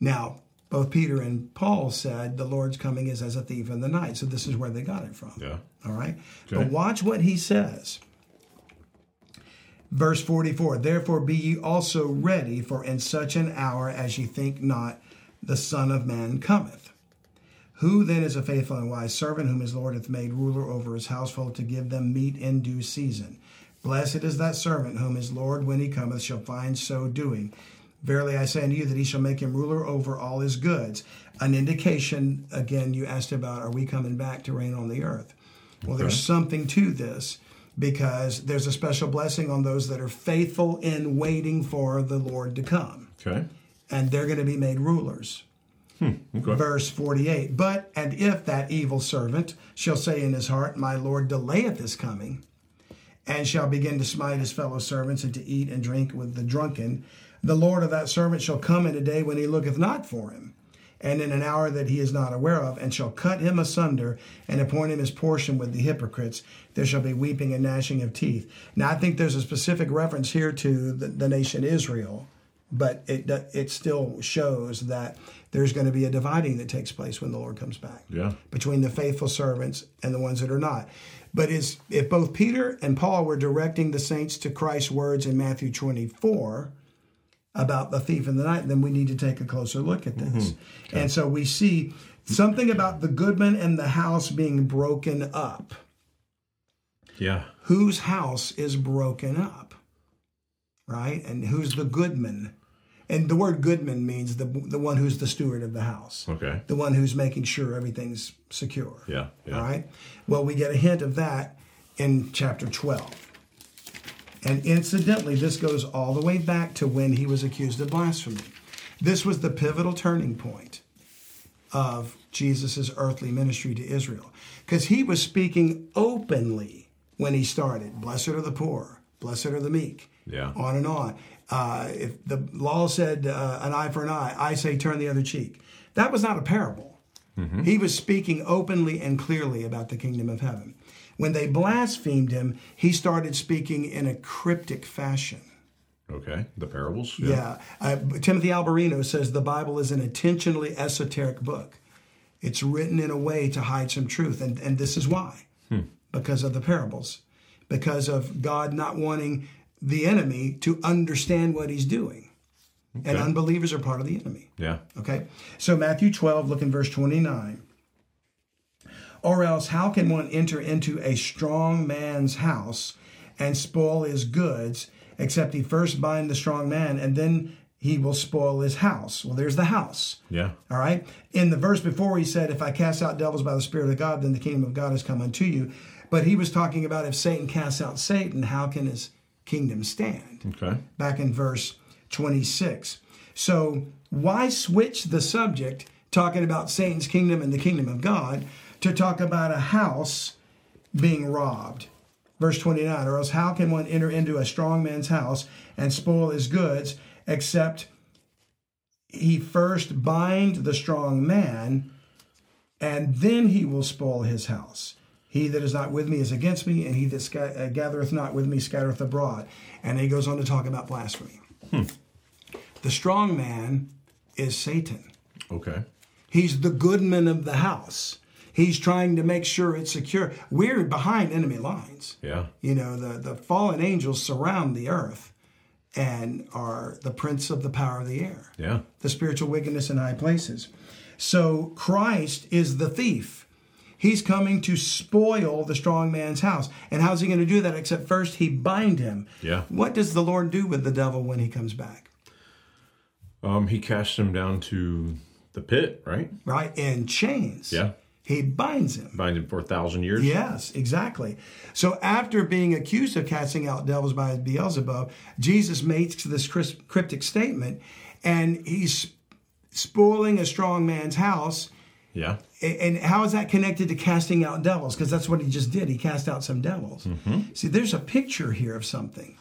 Now, both Peter and Paul said the Lord's coming is as a thief in the night. So this is where they got it from. Yeah. All right. Okay. But watch what he says. Verse 44 Therefore be ye also ready, for in such an hour as ye think not, the Son of Man cometh. Who then is a faithful and wise servant whom his Lord hath made ruler over his household to give them meat in due season? Blessed is that servant whom his Lord, when he cometh, shall find so doing. Verily I say unto you that he shall make him ruler over all his goods. An indication, again, you asked about are we coming back to reign on the earth? Well, there's something to this because there's a special blessing on those that are faithful in waiting for the Lord to come. Okay. And they're going to be made rulers hmm, Okay. verse 48 but and if that evil servant shall say in his heart my lord delayeth his coming and shall begin to smite his fellow servants and to eat and drink with the drunken the lord of that servant shall come in a day when he looketh not for him and in an hour that he is not aware of and shall cut him asunder and appoint him his portion with the hypocrites there shall be weeping and gnashing of teeth now i think there's a specific reference here to the, the nation israel but it it still shows that there's going to be a dividing that takes place when the Lord comes back Yeah. between the faithful servants and the ones that are not. But is if both Peter and Paul were directing the saints to Christ's words in Matthew 24 about the thief in the night, then we need to take a closer look at this. Mm-hmm. And so we see something about the goodman and the house being broken up. Yeah. Whose house is broken up? Right? And who's the goodman? And the word goodman means the the one who's the steward of the house. Okay. The one who's making sure everything's secure. Yeah. Yeah. All right. Well, we get a hint of that in chapter 12. And incidentally, this goes all the way back to when he was accused of blasphemy. This was the pivotal turning point of Jesus' earthly ministry to Israel. Because he was speaking openly when he started Blessed are the poor, blessed are the meek, Yeah. on and on. Uh, if the law said uh, an eye for an eye, I say turn the other cheek. That was not a parable. He was speaking openly and clearly about the kingdom of heaven. When they blasphemed him, he started speaking in a cryptic fashion. Okay. The parables. Yeah. Uh, Timothy Alberino says the Bible is an intentionally esoteric book. It's written in a way to hide some truth. And, and this is why because of the parables, because of God not wanting the enemy to understand what he's doing. And unbelievers are part of the enemy. Yeah. Okay. So Matthew 12, look in verse 29. Or else, how can one enter into a strong man's house and spoil his goods, except he first bind the strong man and then he will spoil his house? Well, there's the house. Yeah. All right. In the verse before, he said, If I cast out devils by the Spirit of God, then the kingdom of God has come unto you. But he was talking about if Satan casts out Satan, how can his kingdom stand? Okay. back in verse 26. So, why switch the subject talking about Satan's kingdom and the kingdom of God, to talk about a house being robbed. Verse 29 Or else, how can one enter into a strong man's house and spoil his goods, except he first bind the strong man, and then he will spoil his house? He that is not with me is against me, and he that sca- uh, gathereth not with me scattereth abroad. And he goes on to talk about blasphemy. The strong man is Satan. Okay. He's the goodman of the house. He's trying to make sure it's secure. We're behind enemy lines. Yeah. You know, the, the fallen angels surround the earth and are the prince of the power of the air, Yeah. the spiritual wickedness in high places. So Christ is the thief. He's coming to spoil the strong man's house. And how's he going to do that except first he bind him? Yeah. What does the Lord do with the devil when he comes back? Um, he cast him down to the pit, right? Right? In chains. Yeah. He binds him. Bind him for a thousand years. Yes, exactly. So after being accused of casting out devils by Beelzebub, Jesus makes this cryptic statement, and he's spoiling a strong man's house. Yeah. And how is that connected to casting out devils? Because that's what he just did. He cast out some devils. Mm-hmm. See, there's a picture here of something,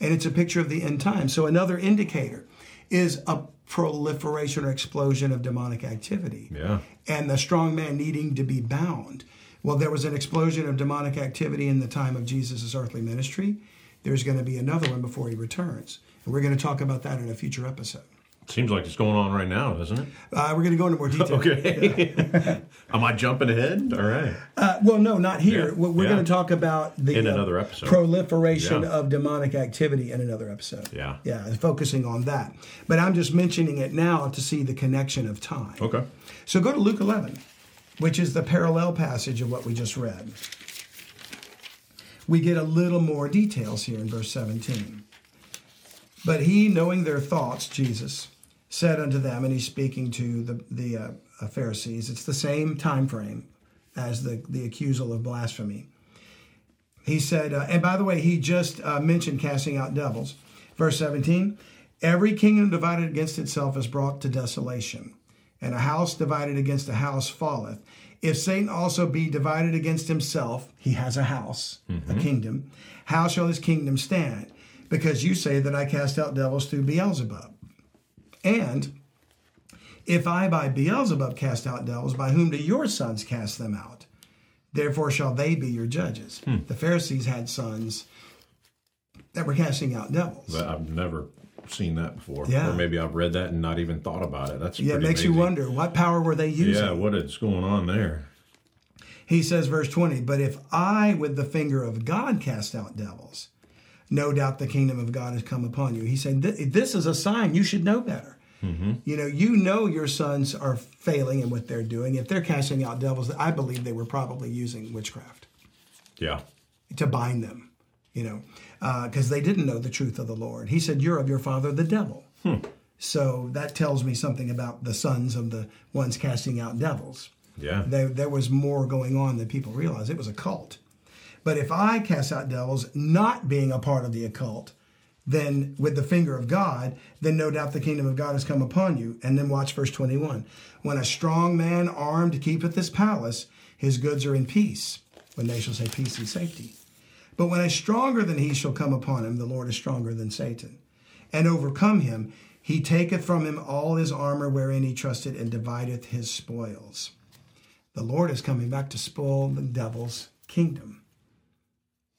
and it's a picture of the end time. So another indicator is a proliferation or explosion of demonic activity Yeah. and the strong man needing to be bound. Well, there was an explosion of demonic activity in the time of Jesus' earthly ministry. There's going to be another one before he returns. And we're going to talk about that in a future episode. Seems like it's going on right now, doesn't it? Uh, we're going to go into more detail. Okay. Am I jumping ahead? All right. Uh, well, no, not here. Yeah, We're, yeah. going to talk about the In uh, another episode. proliferation Yeah. of demonic activity in another episode. Yeah. Yeah, focusing on that. But I'm just mentioning it now to see the connection of time. Okay. So go to Luke 11, which is the parallel passage of what we just read. We get a little more details here in verse 17. But he, knowing their thoughts, Jesus, said unto them, and he's speaking to the, the uh, uh, Pharisees, it's the same time frame as the, the accusal of blasphemy. He said, uh, and by the way, he just uh, mentioned casting out devils. Verse 17 Every kingdom divided against itself is brought to desolation, and a house divided against a house falleth. If Satan also be divided against himself, he has a house, a kingdom, how shall his kingdom stand? Because you say that I cast out devils through Beelzebub. And if I by Beelzebub cast out devils, by whom do your sons cast them out? Therefore shall they be your judges. Hmm. The Pharisees had sons that were casting out devils. But I've never seen that before. Yeah. Or maybe I've read that and not even thought about it. That's yeah, it makes you wonder what power were they using? Yeah, what is going on there? He says, verse 20, but if I with the finger of God cast out devils, no doubt the kingdom of God has come upon you. He said, This is a sign. You should know better. Mm-hmm. You know, you know your sons are failing in what they're doing. If they're casting out devils, I believe they were probably using witchcraft Yeah. to bind them, you know, uh, because they didn't know the truth of the Lord. He said, You're of your father, the devil. Hmm. So that tells me something about the sons of the ones casting out devils. Yeah. There, there was more going on than people realized. It was a cult. But if I cast out devils, not being a part of the occult, then with the finger of God, then no doubt the kingdom of God has come upon you. And then watch verse 21. When a strong man armed keepeth his palace, his goods are in peace, when they shall say peace and safety. But when a stronger than he shall come upon him, the Lord is stronger than Satan, and overcome him, he taketh from him all his armor wherein he trusted, and divideth his spoils. The Lord is coming back to spoil the devil's kingdom.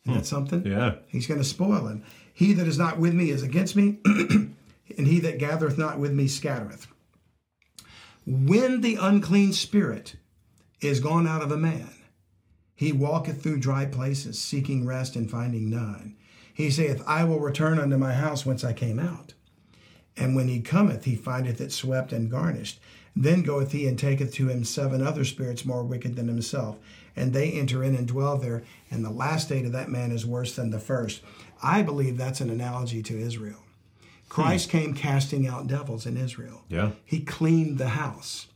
Isn't that hmm. something? Yeah. He's going to spoil him. He that is not with me is against me, and he that gathereth not with me scattereth. When the unclean spirit is gone out of a man, he walketh through dry places, seeking rest and finding none. He saith, I will return unto my house whence I came out. And when he cometh, he findeth it swept and garnished. Then goeth he and taketh to him seven other spirits more wicked than himself, and they enter in and dwell there. And the last state of that man is worse than the first. I believe that's an analogy to Israel. Christ came casting out devils in Israel. Yeah. He cleaned the house.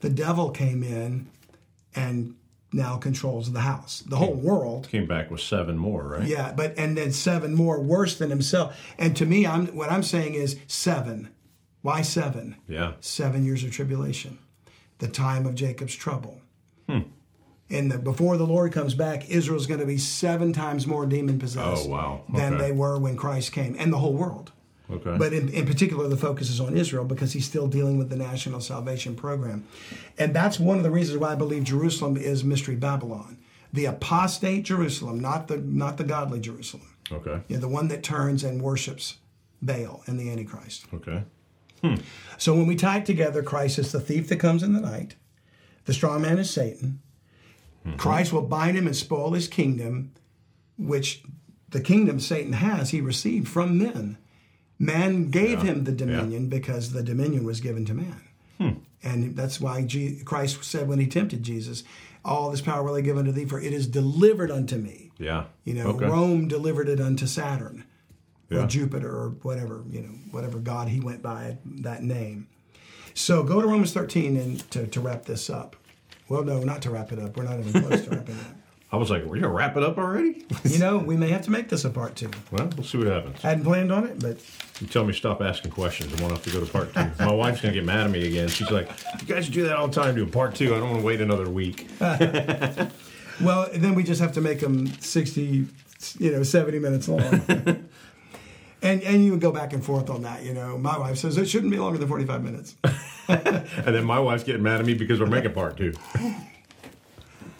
The devil came in and now controls the house. The whole world Came back with seven more, right? yeah, but and then seven more worse than himself. And to me, I'm what I'm saying is seven. Why seven? Yeah. Seven years of tribulation. the time of Jacob's trouble. Hmm. And the, before the Lord comes back, Israel's going to be seven times more demon possessed Oh, wow. than they were when Christ came, and the whole world. Okay. But in, in particular, the focus is on Israel because he's still dealing with the National Salvation Program. And that's one of the reasons why I believe Jerusalem is Mystery Babylon. The apostate Jerusalem, not the not the godly Jerusalem. okay. You know, the one that turns and worships Baal and the Antichrist. Okay. Hmm. So when we tie it together, Christ is the thief that comes in the night. The strong man is Satan. Mm-hmm. Christ will bind him and spoil his kingdom, which the kingdom Satan has, he received from men. Man gave Yeah, him the yeah. dominion because the dominion was given to man. Hmm. And that's why Je- Christ said when he tempted Jesus, All this power will I give unto thee, for it is delivered unto me. Yeah. You know, Okay. Rome delivered it unto Saturn or Jupiter or whatever, you know, whatever god he went by that name. So go to Romans 13 and to, to wrap this up. Well, no, not to wrap it up. We're not even close to wrapping it up. I was like, we're gonna wrap it up already? You know, we may have to make this a part two. well, we'll see what happens. I hadn't planned on it, but You tell me stop asking questions. I won't have to go to part two. My wife's gonna get mad at me again. She's like, "You guys do that all the time, doing part two. I don't want to wait another week." well, then we just have to make them 60, you know, 70 minutes long. and and you would go back and forth on that, you know. My wife says it shouldn't be longer than 45 minutes. And then my wife's getting mad at me because we're making part two.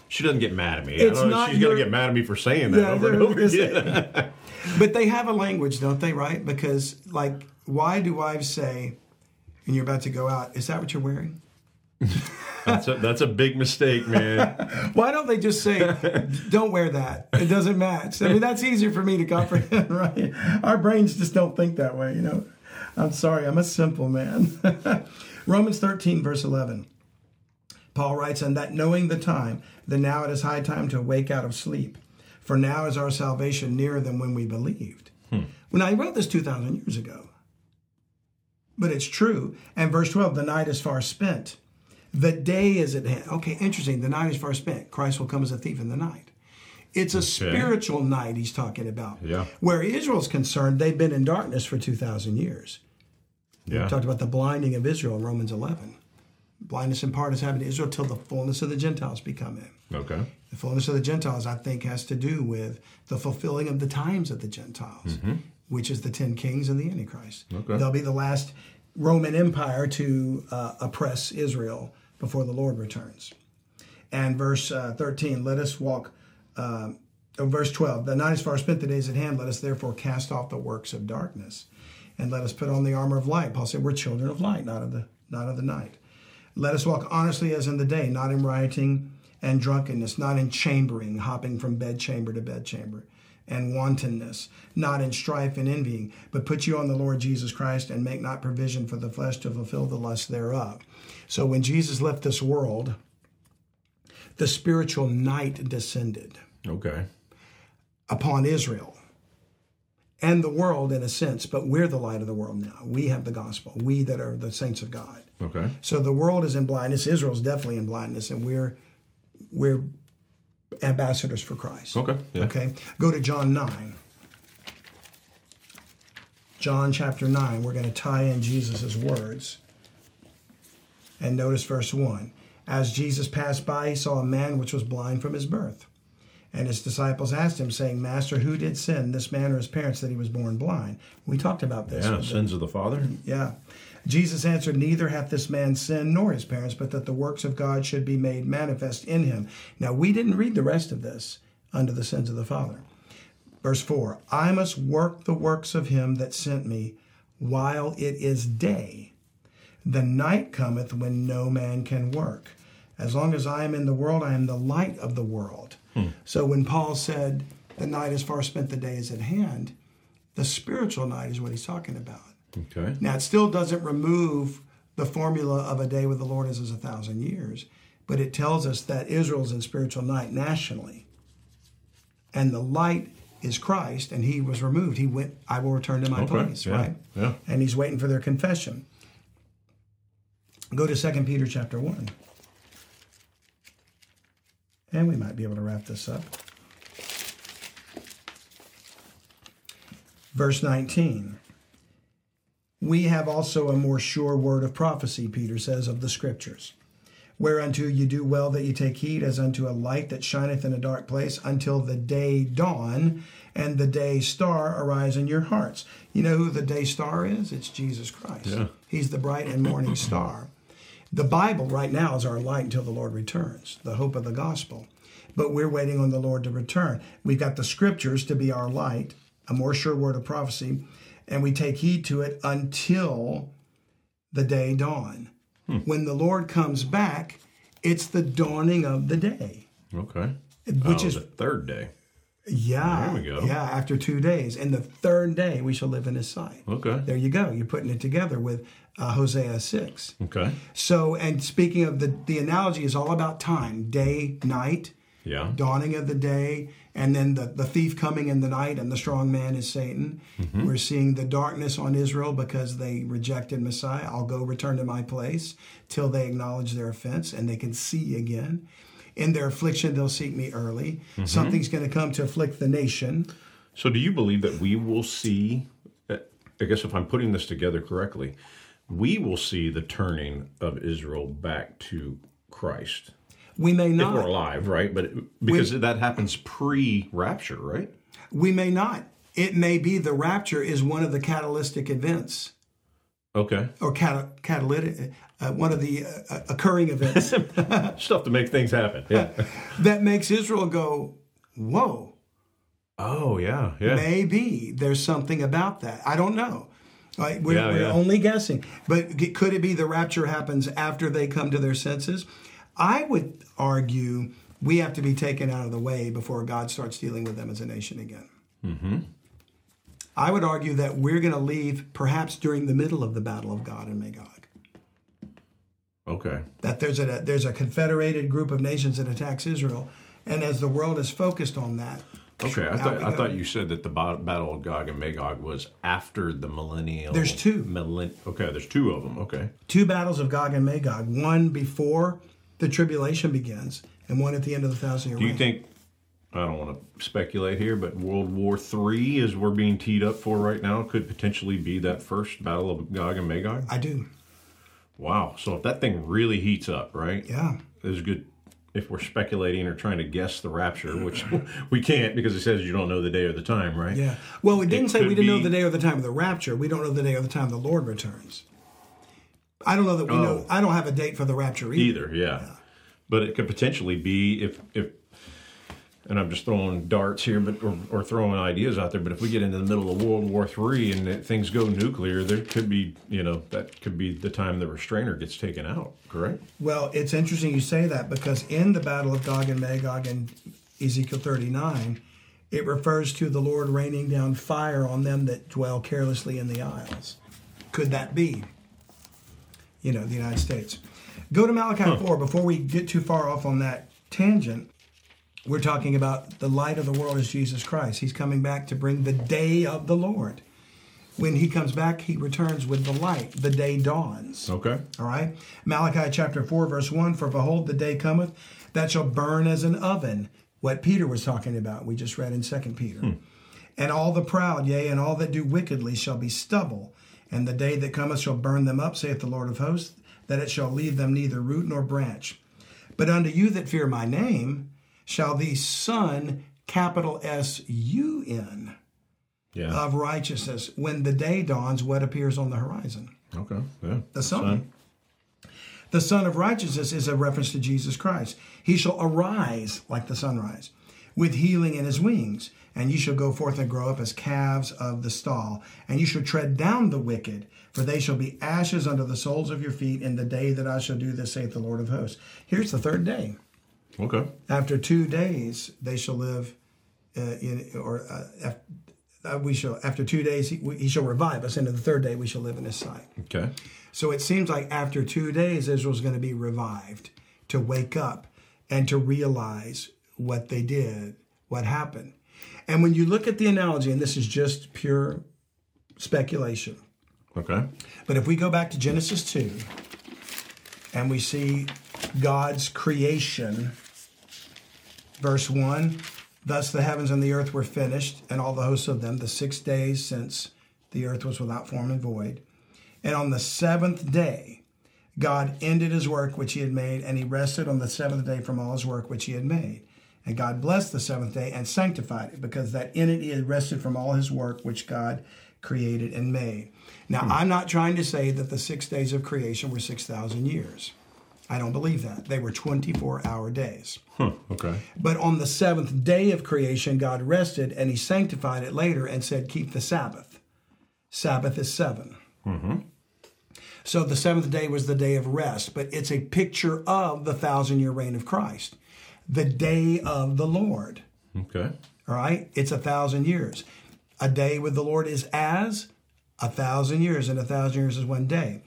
She doesn't get mad at me. It's not She's your- gonna get mad at me for saying that Yeah, over and over again. But they have a language, don't they, right? Because, like, why do wives say, and you're about to go out, is that what you're wearing? that's a that's a big mistake, man. Why don't they just say, don't wear that? It doesn't match. I mean, that's easier for me to comprehend, right? Our brains just don't think that way, you know? I'm sorry, I'm a simple man. Romans 13, verse 11. Paul writes, And that knowing the time, that now it is high time to wake out of sleep. For now is our salvation nearer than when we believed. Hmm. Well, now, he wrote this 2,000 years ago. But it's true. And verse 12, the night is far spent. The day is at hand. Okay, interesting. The night is far spent. Christ will come as a thief in the night. It's a spiritual night he's talking about. Yeah. Where Israel's concerned, they've been in darkness for 2,000 years. Yeah. We talked about the blinding of Israel in Romans 11. Blindness in part has happened to Israel till the fullness of the Gentiles become in. Okay. The fullness of the Gentiles, I think, has to do with the fulfilling of the times of the Gentiles, which is the ten kings and the Antichrist. Okay. They'll be the last Roman Empire to uh, oppress Israel before the Lord returns. And verse uh, 13, let us walk. Uh, oh, verse 12, the night is far spent, the days at hand. Let us therefore cast off the works of darkness, and let us put on the armor of light. Paul said, "We're children of light, not of the not of the night." Let us walk honestly as in the day, not in rioting and drunkenness, not in chambering, hopping from bedchamber to bedchamber, and wantonness, not in strife and envying, but put you on the Lord Jesus Christ and make not provision for the flesh to fulfill the lust thereof. So when Jesus left this world, the spiritual night descended Okay. upon Israel and the world in a sense, but we're the light of the world now. We have the gospel, we that are the saints of God. Okay. So the world is in blindness. Israel's definitely in blindness, and we're we're ambassadors for Christ. Okay. Yeah. Okay. Go to John nine. John chapter nine. We're going to tie in Jesus' words. And notice verse one. As Jesus passed by, he saw a man which was blind from his birth. And his disciples asked him, saying, Master, who did sin, this man or his parents, that he was born blind? We talked about this. Yeah. Sins of the father. yeah. Jesus answered, Neither hath this man sinned nor his parents, but that the works of God should be made manifest in him. Now, we didn't read the rest of this under the sins of the Father. Verse 4 I must work the works of him that sent me while it is day. The night cometh when no man can work. As long as I am in the world, I am the light of the world. Hmm. So when Paul said, The night is far spent, the day is at hand, the spiritual night is what he's talking about. Okay. Now, it still doesn't remove the formula of a day with the Lord is as a thousand years, but it tells us that Israel's in spiritual night nationally. And the light is Christ, and he was removed. He went, I will return to my Okay, place, yeah, right? yeah. And he's waiting for their confession. Go to 2 Peter chapter 1. And we might be able to wrap this up. Verse 19. We have also a more sure word of prophecy, Peter says, of the scriptures, Whereunto you do well that you take heed as unto a light that shineth in a dark place until the day dawn and the day star arise in your hearts. You know who the day star is? It's Jesus Christ. Yeah. He's the bright and morning star. The Bible right now is our light until the Lord returns, the hope of the gospel. But we're waiting on the Lord to return. We've got the scriptures to be our light, a more sure word of prophecy, and we take heed to it until the day dawn. Hmm. When the Lord comes back, it's the dawning of the day. Okay. Which Oh, is the third day. yeah, There we go. yeah. After two days, and the third day we shall live in His sight. Okay. There you go. You're putting it together with uh, Hosea six. Okay. So, and speaking of the the analogy is all about time, day, night, Yeah. dawning of the day, and then the, the thief coming in the night, and the strong man is Satan. Mm-hmm. We're seeing the darkness on Israel because they rejected Messiah. I'll go return to my place till they acknowledge their offense and they can see again. In their affliction, they'll seek me early. Mm-hmm. Something's going to come to afflict the nation. So, do you believe that we will see? I guess if I'm putting this together correctly, we will see the turning of Israel back to Christ We may not. if we're alive, right? But it- because that happens pre-rapture, right? We may not. It may be the rapture is one of the catalytic events. Okay. or cat- catalytic, uh, one of the uh, occurring events Stuff to make things happen. Yeah. that makes Israel go, whoa, oh yeah. Yeah. maybe there's something about that. I don't know. Like, we're Yeah, we're yeah. only guessing. But could it be the rapture happens after they come to their senses? I would argue we have to be taken out of the way before God starts dealing with them as a nation again. Mm-hmm. I would argue that we're going to leave perhaps during the middle of the battle of Gog and Magog. Okay. that there's a there's a confederated group of nations that attacks Israel, and as the world is focused on that, Okay. I thought I thought you said that the battle of Gog and Magog was after the millennial. There's two. Millen- okay. There's two of them. Okay. two battles of Gog and Magog, one before the tribulation begins, and one at the end of the thousand year Do you reign. think? I don't want to speculate here, but World War Three, as we're being teed up for right now, could potentially be that first battle of Gog and Magog. I do? Wow. So if that thing really heats up, right? Yeah, Is good. If we're speculating or trying to guess the rapture, which we can't because it says you don't know the day or the time, right? yeah. Well, we didn't say we didn't know the day or the time of the rapture. We don't know the day or the time the Lord returns. I don't know that we know. Oh. I don't have a date for the rapture either. Either, yeah. But it could potentially be if if and I'm just throwing darts here, but or, or throwing ideas out there. But if we get into the middle of World War Three and things go nuclear, there could be, you know, that could be the time the restrainer gets taken out. Correct? Well, it's interesting you say that because in the battle of Gog and Magog in Ezekiel 39, it refers to the Lord raining down fire on them that dwell carelessly in the isles. Could that be? You know, the United States. Go to Malachi 4 before we get too far off on that tangent. We're talking about the light of the world is Jesus Christ. He's coming back to bring the day of the Lord. When he comes back, he returns with the light. The day dawns. Okay. All right. Malachi chapter 4, verse 1 For behold, the day cometh that shall burn as an oven. What Peter was talking about, we just read in 2 Peter. Hmm. And all the proud, yea, and all that do wickedly shall be stubble. And the day that cometh shall burn them up, saith the Lord of hosts, that it shall leave them neither root nor branch. But unto you that fear my name shall the Son, capital S U N, Yeah. of righteousness, when the day dawns, what appears on the horizon? okay. Yeah. The Son. The Son of Righteousness is a reference to Jesus Christ. He shall arise like the sunrise, with healing in his wings, and you shall go forth and grow up as calves of the stall, and you shall tread down the wicked, for they shall be ashes under the soles of your feet in the day that I shall do this, saith the Lord of hosts. Here's the third day. Okay. After two days, they shall live uh, in, or uh, af- uh, we shall. After two days, he, he shall revive us, and the third day, we shall live in His sight. Okay. So it seems like after two days, Israel's going to be revived to wake up and to realize what they did, what happened. And when you look at the analogy, and this is just pure speculation, Okay. but if we go back to Genesis 2 and we see God's creation, verse 1 Thus the heavens and the earth were finished, and all the hosts of them, the six days since the earth was without form and void. And on the seventh day, God ended his work which he had made, and he rested on the seventh day from all his work which he had made. And God blessed the seventh day and sanctified it, because that in it he had rested from all his work which God created and made. Now, hmm. I'm not trying to say that the six days of creation were 6,000 years. I don't believe that. They were 24 hour days. Huh, okay. But on the seventh day of creation, God rested and he sanctified it later and said, Keep the Sabbath. Sabbath is 7 mm-hmm. So the seventh day was the day of rest, but it's a picture of the thousand year reign of Christ, the day of the Lord. Okay. All right? It's a thousand years. A day with the Lord is as a thousand years, and a thousand years is one day.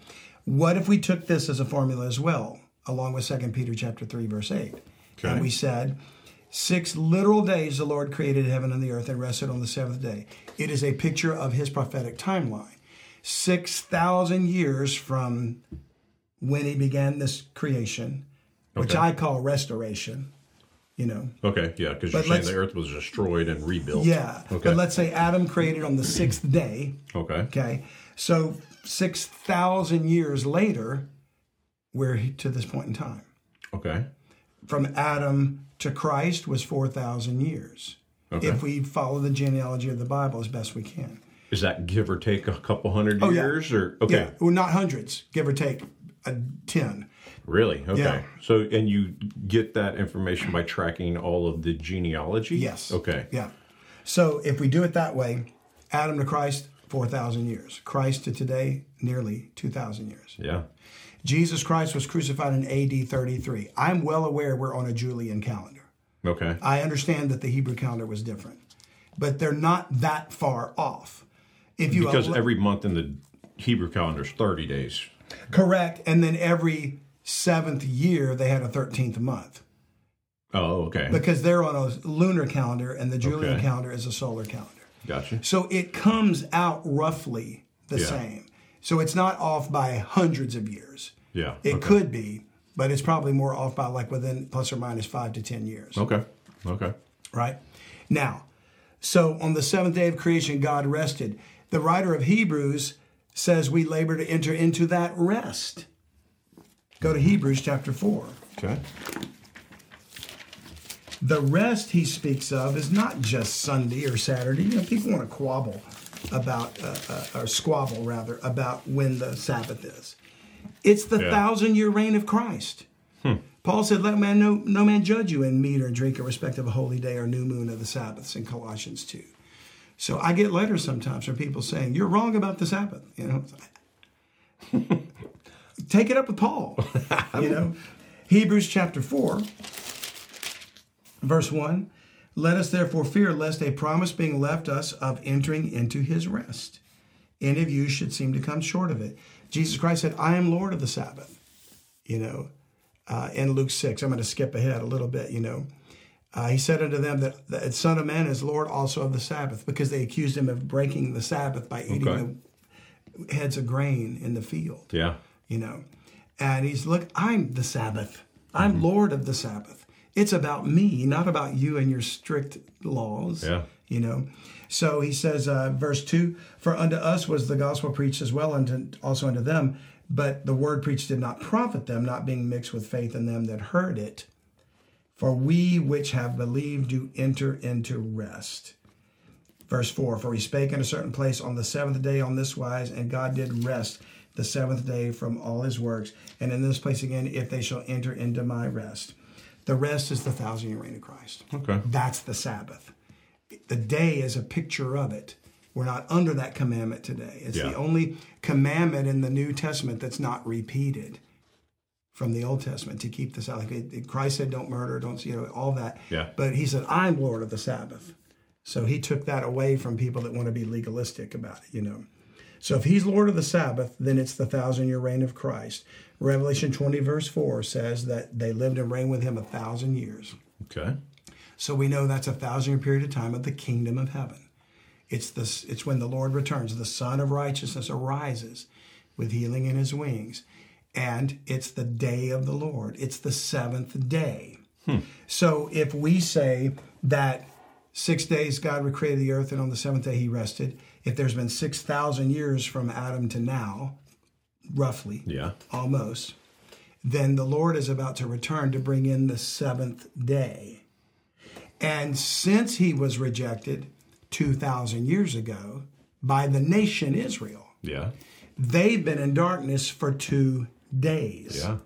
What if we took this as a formula as well, along with 2 Peter chapter 3, verse 8? Okay. And we said, Six literal days the Lord created heaven and the earth and rested on the seventh day. It is a picture of his prophetic timeline. 6,000 years from when he began this creation, which Okay. I call restoration, you know. Okay. Yeah, because you're saying the earth was destroyed and rebuilt. Yeah. Okay. But let's say Adam created on the sixth day. okay. Okay. So 6,000 years later, we're to this point in time. Okay. From Adam to Christ was 4,000 years. Okay. If we follow the genealogy of the Bible as best we can. Is that give or take a couple hundred Oh, yeah. years, or okay? Yeah. Well, not hundreds, give or take a 10. Really? Okay. Yeah. So, and you get that information by tracking all of the genealogy? Yes. Okay. Yeah. So if we do it that way, Adam to Christ, 4,000 years. Christ to today, nearly 2,000 years. Yeah. Jesus Christ was crucified in AD 33. I'm well aware we're on a Julian calendar. Okay. I understand that the Hebrew calendar was different, but they're not that far off. If you Because al- every month in the Hebrew calendar is 30 days. correct, and then every seventh year they had a 13th month Oh, okay. because they're on a lunar calendar and the Julian Okay. calendar is a solar calendar. Gotcha. So it comes out roughly the Yeah. same. So it's not off by hundreds of years. Yeah. It okay. could be, but it's probably more off by like within plus or minus five to 10 years. Okay. Okay. right? Now, so on the seventh day of creation, God rested. The writer of Hebrews says we labor to enter into that rest. Go to Hebrews chapter 4. Okay. The rest he speaks of is not just Sunday or Saturday. You know, people want to quabble about, uh, uh, or squabble rather, about when the Sabbath is. It's the Yeah. thousand year reign of Christ. Paul said, Let man no, no man judge you in meat or drink in respect of a holy day or new moon of the Sabbaths in Colossians 2. So I get letters sometimes from people saying, You're wrong about the Sabbath. You know, take it up with Paul. you know, Hebrews chapter 4, verse 1 Let us therefore fear lest a promise being left us of entering into his rest, any of you should seem to come short of it. Jesus Christ said, I am Lord of the Sabbath. You know, uh, in Luke 6, I'm going to skip ahead a little bit, you know. Uh, he said unto them that the Son of Man is Lord also of the Sabbath, because they accused him of breaking the Sabbath by eating Okay. the heads of grain in the field Yeah. you know. And he's, look, I'm the Sabbath. I'm Mm-hmm. Lord of the Sabbath. It's about me, not about you and your strict laws. Yeah. You know. So he says, uh, verse two: For unto us was the gospel preached as well, and also unto them. But the word preached did not profit them, not being mixed with faith in them that heard it. For we which have believed do enter into rest. Verse 4 For he spake in a certain place on the seventh day on this wise, and God did rest the seventh day from all his works. And in this place again, if they shall enter into my rest. The rest is the thousand year reign of Christ. Okay. That's the Sabbath. The day is a picture of it. We're not under that commandment today. It's Yeah. the only commandment in the New Testament that's not repeated from the Old Testament to keep the Sabbath. Like, it- Christ said, "Don't murder, don't you know all that." Yeah. But he said, "I'm Lord of the Sabbath." So he took that away from people that want to be legalistic about it. You know. So if he's Lord of the Sabbath, then it's the thousand year reign of Christ. Revelation 20, verse 4 says that they lived and reigned with him a thousand years. Okay. So we know that's a thousand year period of time of the kingdom of heaven. It's this it's when the Lord returns, the Son of Righteousness arises with healing in his wings. And it's the day of the Lord. It's the seventh day. Hmm. So if we say that six days God recreated the earth and on the seventh day he rested, if there's been 6,000 years from Adam to now, roughly, Yeah. almost, then the Lord is about to return to bring in the seventh day. And since he was rejected 2,000 years ago by the nation Israel, Yeah. they've been in darkness for two days. Yeah.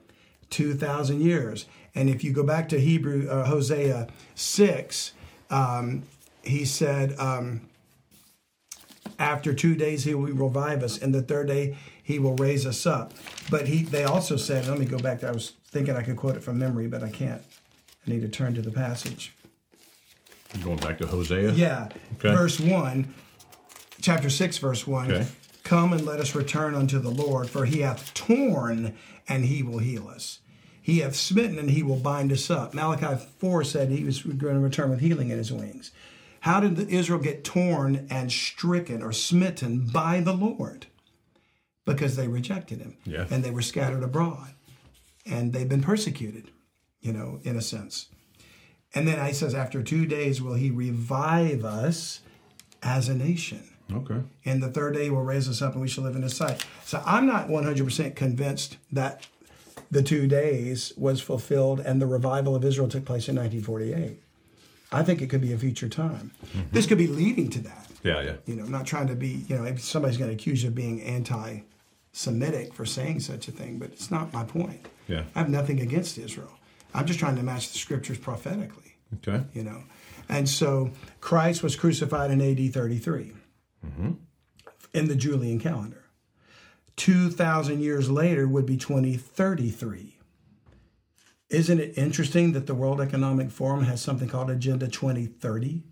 2,000 years. And if you go back to Hebrew, uh, Hosea 6, um, he said, um, after two days he will revive us, and the third day he will raise us up. But he, they also said, let me go back. To, I was thinking I could quote it from memory, but I can't. I need to turn to the passage. You're Going back to Hosea. Yeah, Okay. verse 1, chapter 6, verse 1. Okay. Come and let us return unto the Lord, for he hath torn and he will heal us. He hath smitten and he will bind us up. Malachi 4 said he was going to return with healing in his wings. How did the- Israel get torn and stricken or smitten by the Lord? Because they rejected him Yeah. and they were scattered abroad and they've been persecuted, you know, in a sense. And then he says, after two days will he revive us as a nation. Okay. And the third day he will raise us up and we shall live in his sight. So I'm not 100% convinced that the two days was fulfilled and the revival of Israel took place in 1948. I think it could be a future time. This could be leading to that. Yeah. Yeah. You know, I'm not trying to be, you know, if somebody's going to accuse you of being anti Semitic for saying such a thing, but it's not my point. Yeah. I have nothing against Israel. I'm just trying to match the scriptures prophetically Okay. you know. And so Christ was crucified in AD 33 mm-hmm. in the Julian calendar. 2,000 years later would be 2033. Isn't it interesting that the World Economic Forum has something called Agenda 2030?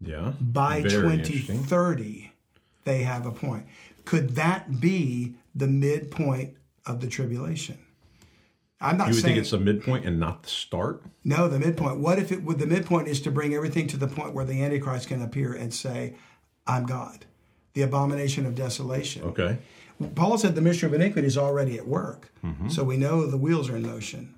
Yeah. By Very 2030, they have a point. Could that be the midpoint of the tribulation? I'm not You would saying think it's a midpoint and not the start? no, the midpoint. What if it would the midpoint is to bring everything to the point where the Antichrist can appear and say, I'm God. The abomination of desolation. Okay. Paul said the mystery of iniquity is already at work. Mm-hmm. So we know the wheels are in motion.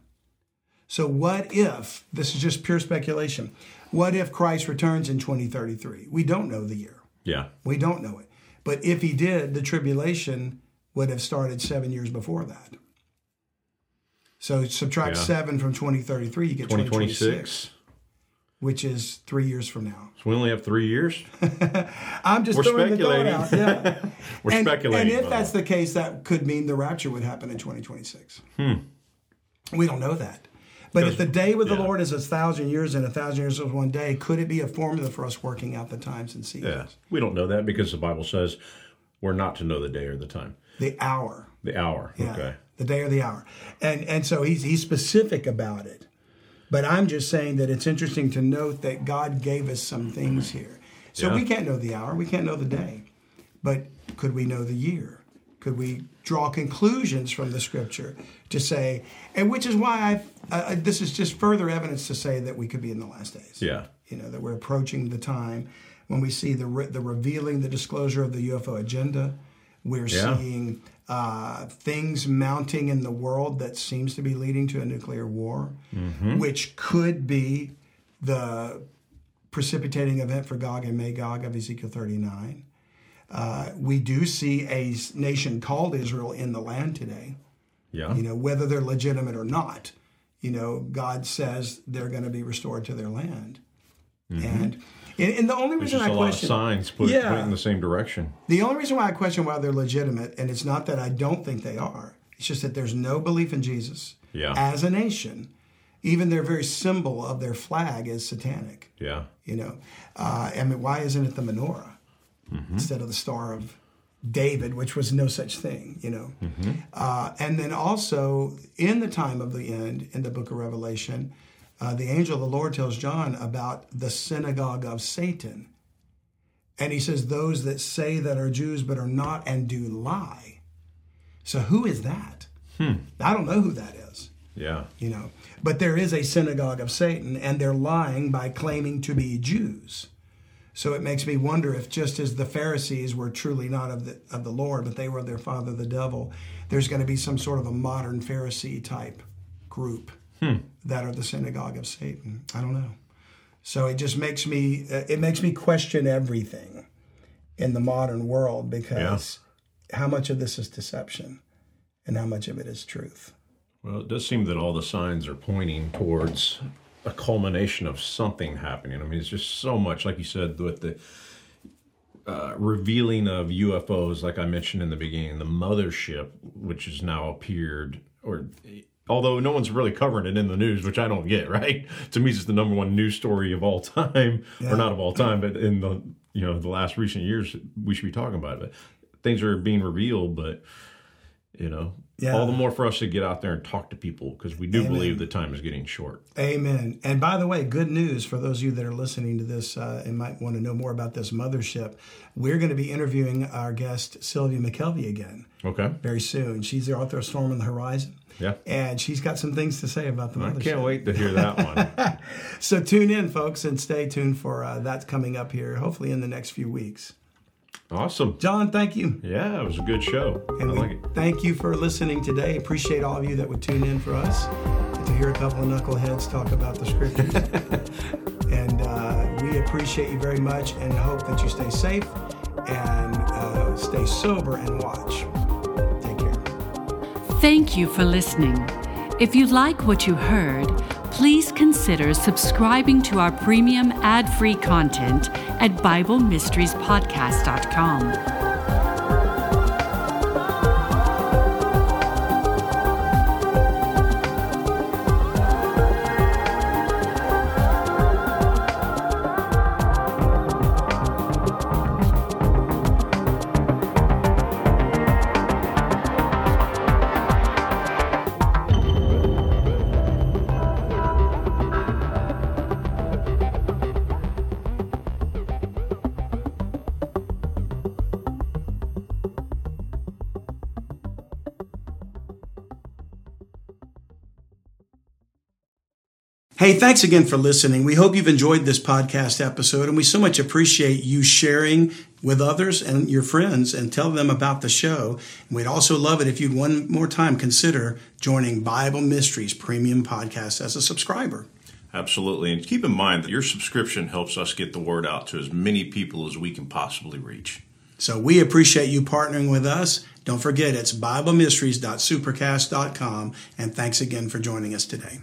So what if, this is just pure speculation, what if Christ returns in 2033? We don't know the year. Yeah. We don't know it. But if he did, the tribulation would have started seven years before that. So subtract Yeah. seven from 2033, you get 2026, 2026. which is three years from now. So we only have three years? I'm just We're throwing the speculating. thought out. Yeah. We're and, speculating. And if that's the case, that could mean the rapture would happen in 2026. Hmm. We don't know that. But if the day with the yeah. Lord is a thousand years and a thousand years is one day, could it be a formula for us working out the times and seasons? yeah. We don't know that because the Bible says we're not to know the day or the time, The hour. the hour. Yeah, Okay. The day or the hour. And and so he's he's specific about it. But I'm just saying that it's interesting to note that God gave us some things here. So Yeah. we can't know the hour, we can't know the day. But could we know the year? Could we draw conclusions from the scripture to say, and which is why I, uh, this is just further evidence to say that we could be in the last days. Yeah. You know, that we're approaching the time when we see the, re- the revealing, the disclosure of the UFO agenda. We're Yeah. seeing uh, things mounting in the world that seems to be leading to a nuclear war, Mm-hmm. which could be the precipitating event for Gog and Magog of Ezekiel 39. Uh, we do see a nation called Israel in the land today Yeah. you know whether they're legitimate or not you know god says they're going to be restored to their land and, and and the only reason just i a lot of question signs put, Yeah. put in the same direction. the only reason why i question why they're legitimate and it's not that i don't think they are it's just that there's no belief in jesus Yeah. as a nation even their very symbol of their flag is satanic Yeah. you know uh, i mean why isn't it the menorah instead of the star of david which was no such thing you know? Uh, and then also in the time of the end in the book of revelation uh, the angel of the lord tells john about the synagogue of satan. And he says those that say that are jews but are not and do lie. So who is that? I don't know who that is. Yeah. you know? But there is a synagogue of satan and they're lying by claiming to be jews so it makes me wonder if just as the pharisees were truly not of the of the lord but they were of their father the devil there's going to be some sort of a modern pharisee type group that are the synagogue of satan. I don't know. So it just makes me uh, it makes me question everything in the modern world because how much of this is deception and how much of it is truth. Well, it does seem that all the signs are pointing towards a culmination of something happening. I mean, it's just so much, like you said, with the uh, revealing of UFOs, like I mentioned in the beginning, the mothership, which has now appeared, or although no one's really covering it in the news, which I don't get, right? To me, it's the number one news story of all time, Yeah. or not of all time, but in the you know the last recent years, we should be talking about it. But things are being revealed, but you know, Yeah. all the more for us to get out there and talk to people because we do Amen. believe the time is getting short. Amen. And by the way, good news for those of you that are listening to this uh, and might want to know more about this mothership. We're going to be interviewing our guest, Sylvia McKelvey, again Okay. very soon. She's the author of Storm on the Horizon. Yeah. And she's got some things to say about the I mothership. can't wait to hear that one. So tune in, folks, and stay tuned for uh, that's coming up here, hopefully in the next few weeks. Awesome. John, thank you. Yeah, it was a good show. And I like it. thank you for listening today. Appreciate all of you that would tune in for us to hear a couple of knuckleheads talk about the scriptures. and uh, we appreciate you very much and hope that you stay safe and uh, stay sober and watch. Take care. Thank you for listening. If you like what you heard, please consider subscribing to our premium ad free content at BibleMysteriesPodcast.com. Hey, thanks again for listening. We hope you've enjoyed this podcast episode, and we so much appreciate you sharing with others and your friends and tell them about the show. And we'd also love it if you'd one more time consider joining Bible Mysteries Premium Podcast as a subscriber. Absolutely. And keep in mind that your subscription helps us get the word out to as many people as we can possibly reach. So we appreciate you partnering with us. Don't forget, it's BibleMysteries.supercast.com, and thanks again for joining us today.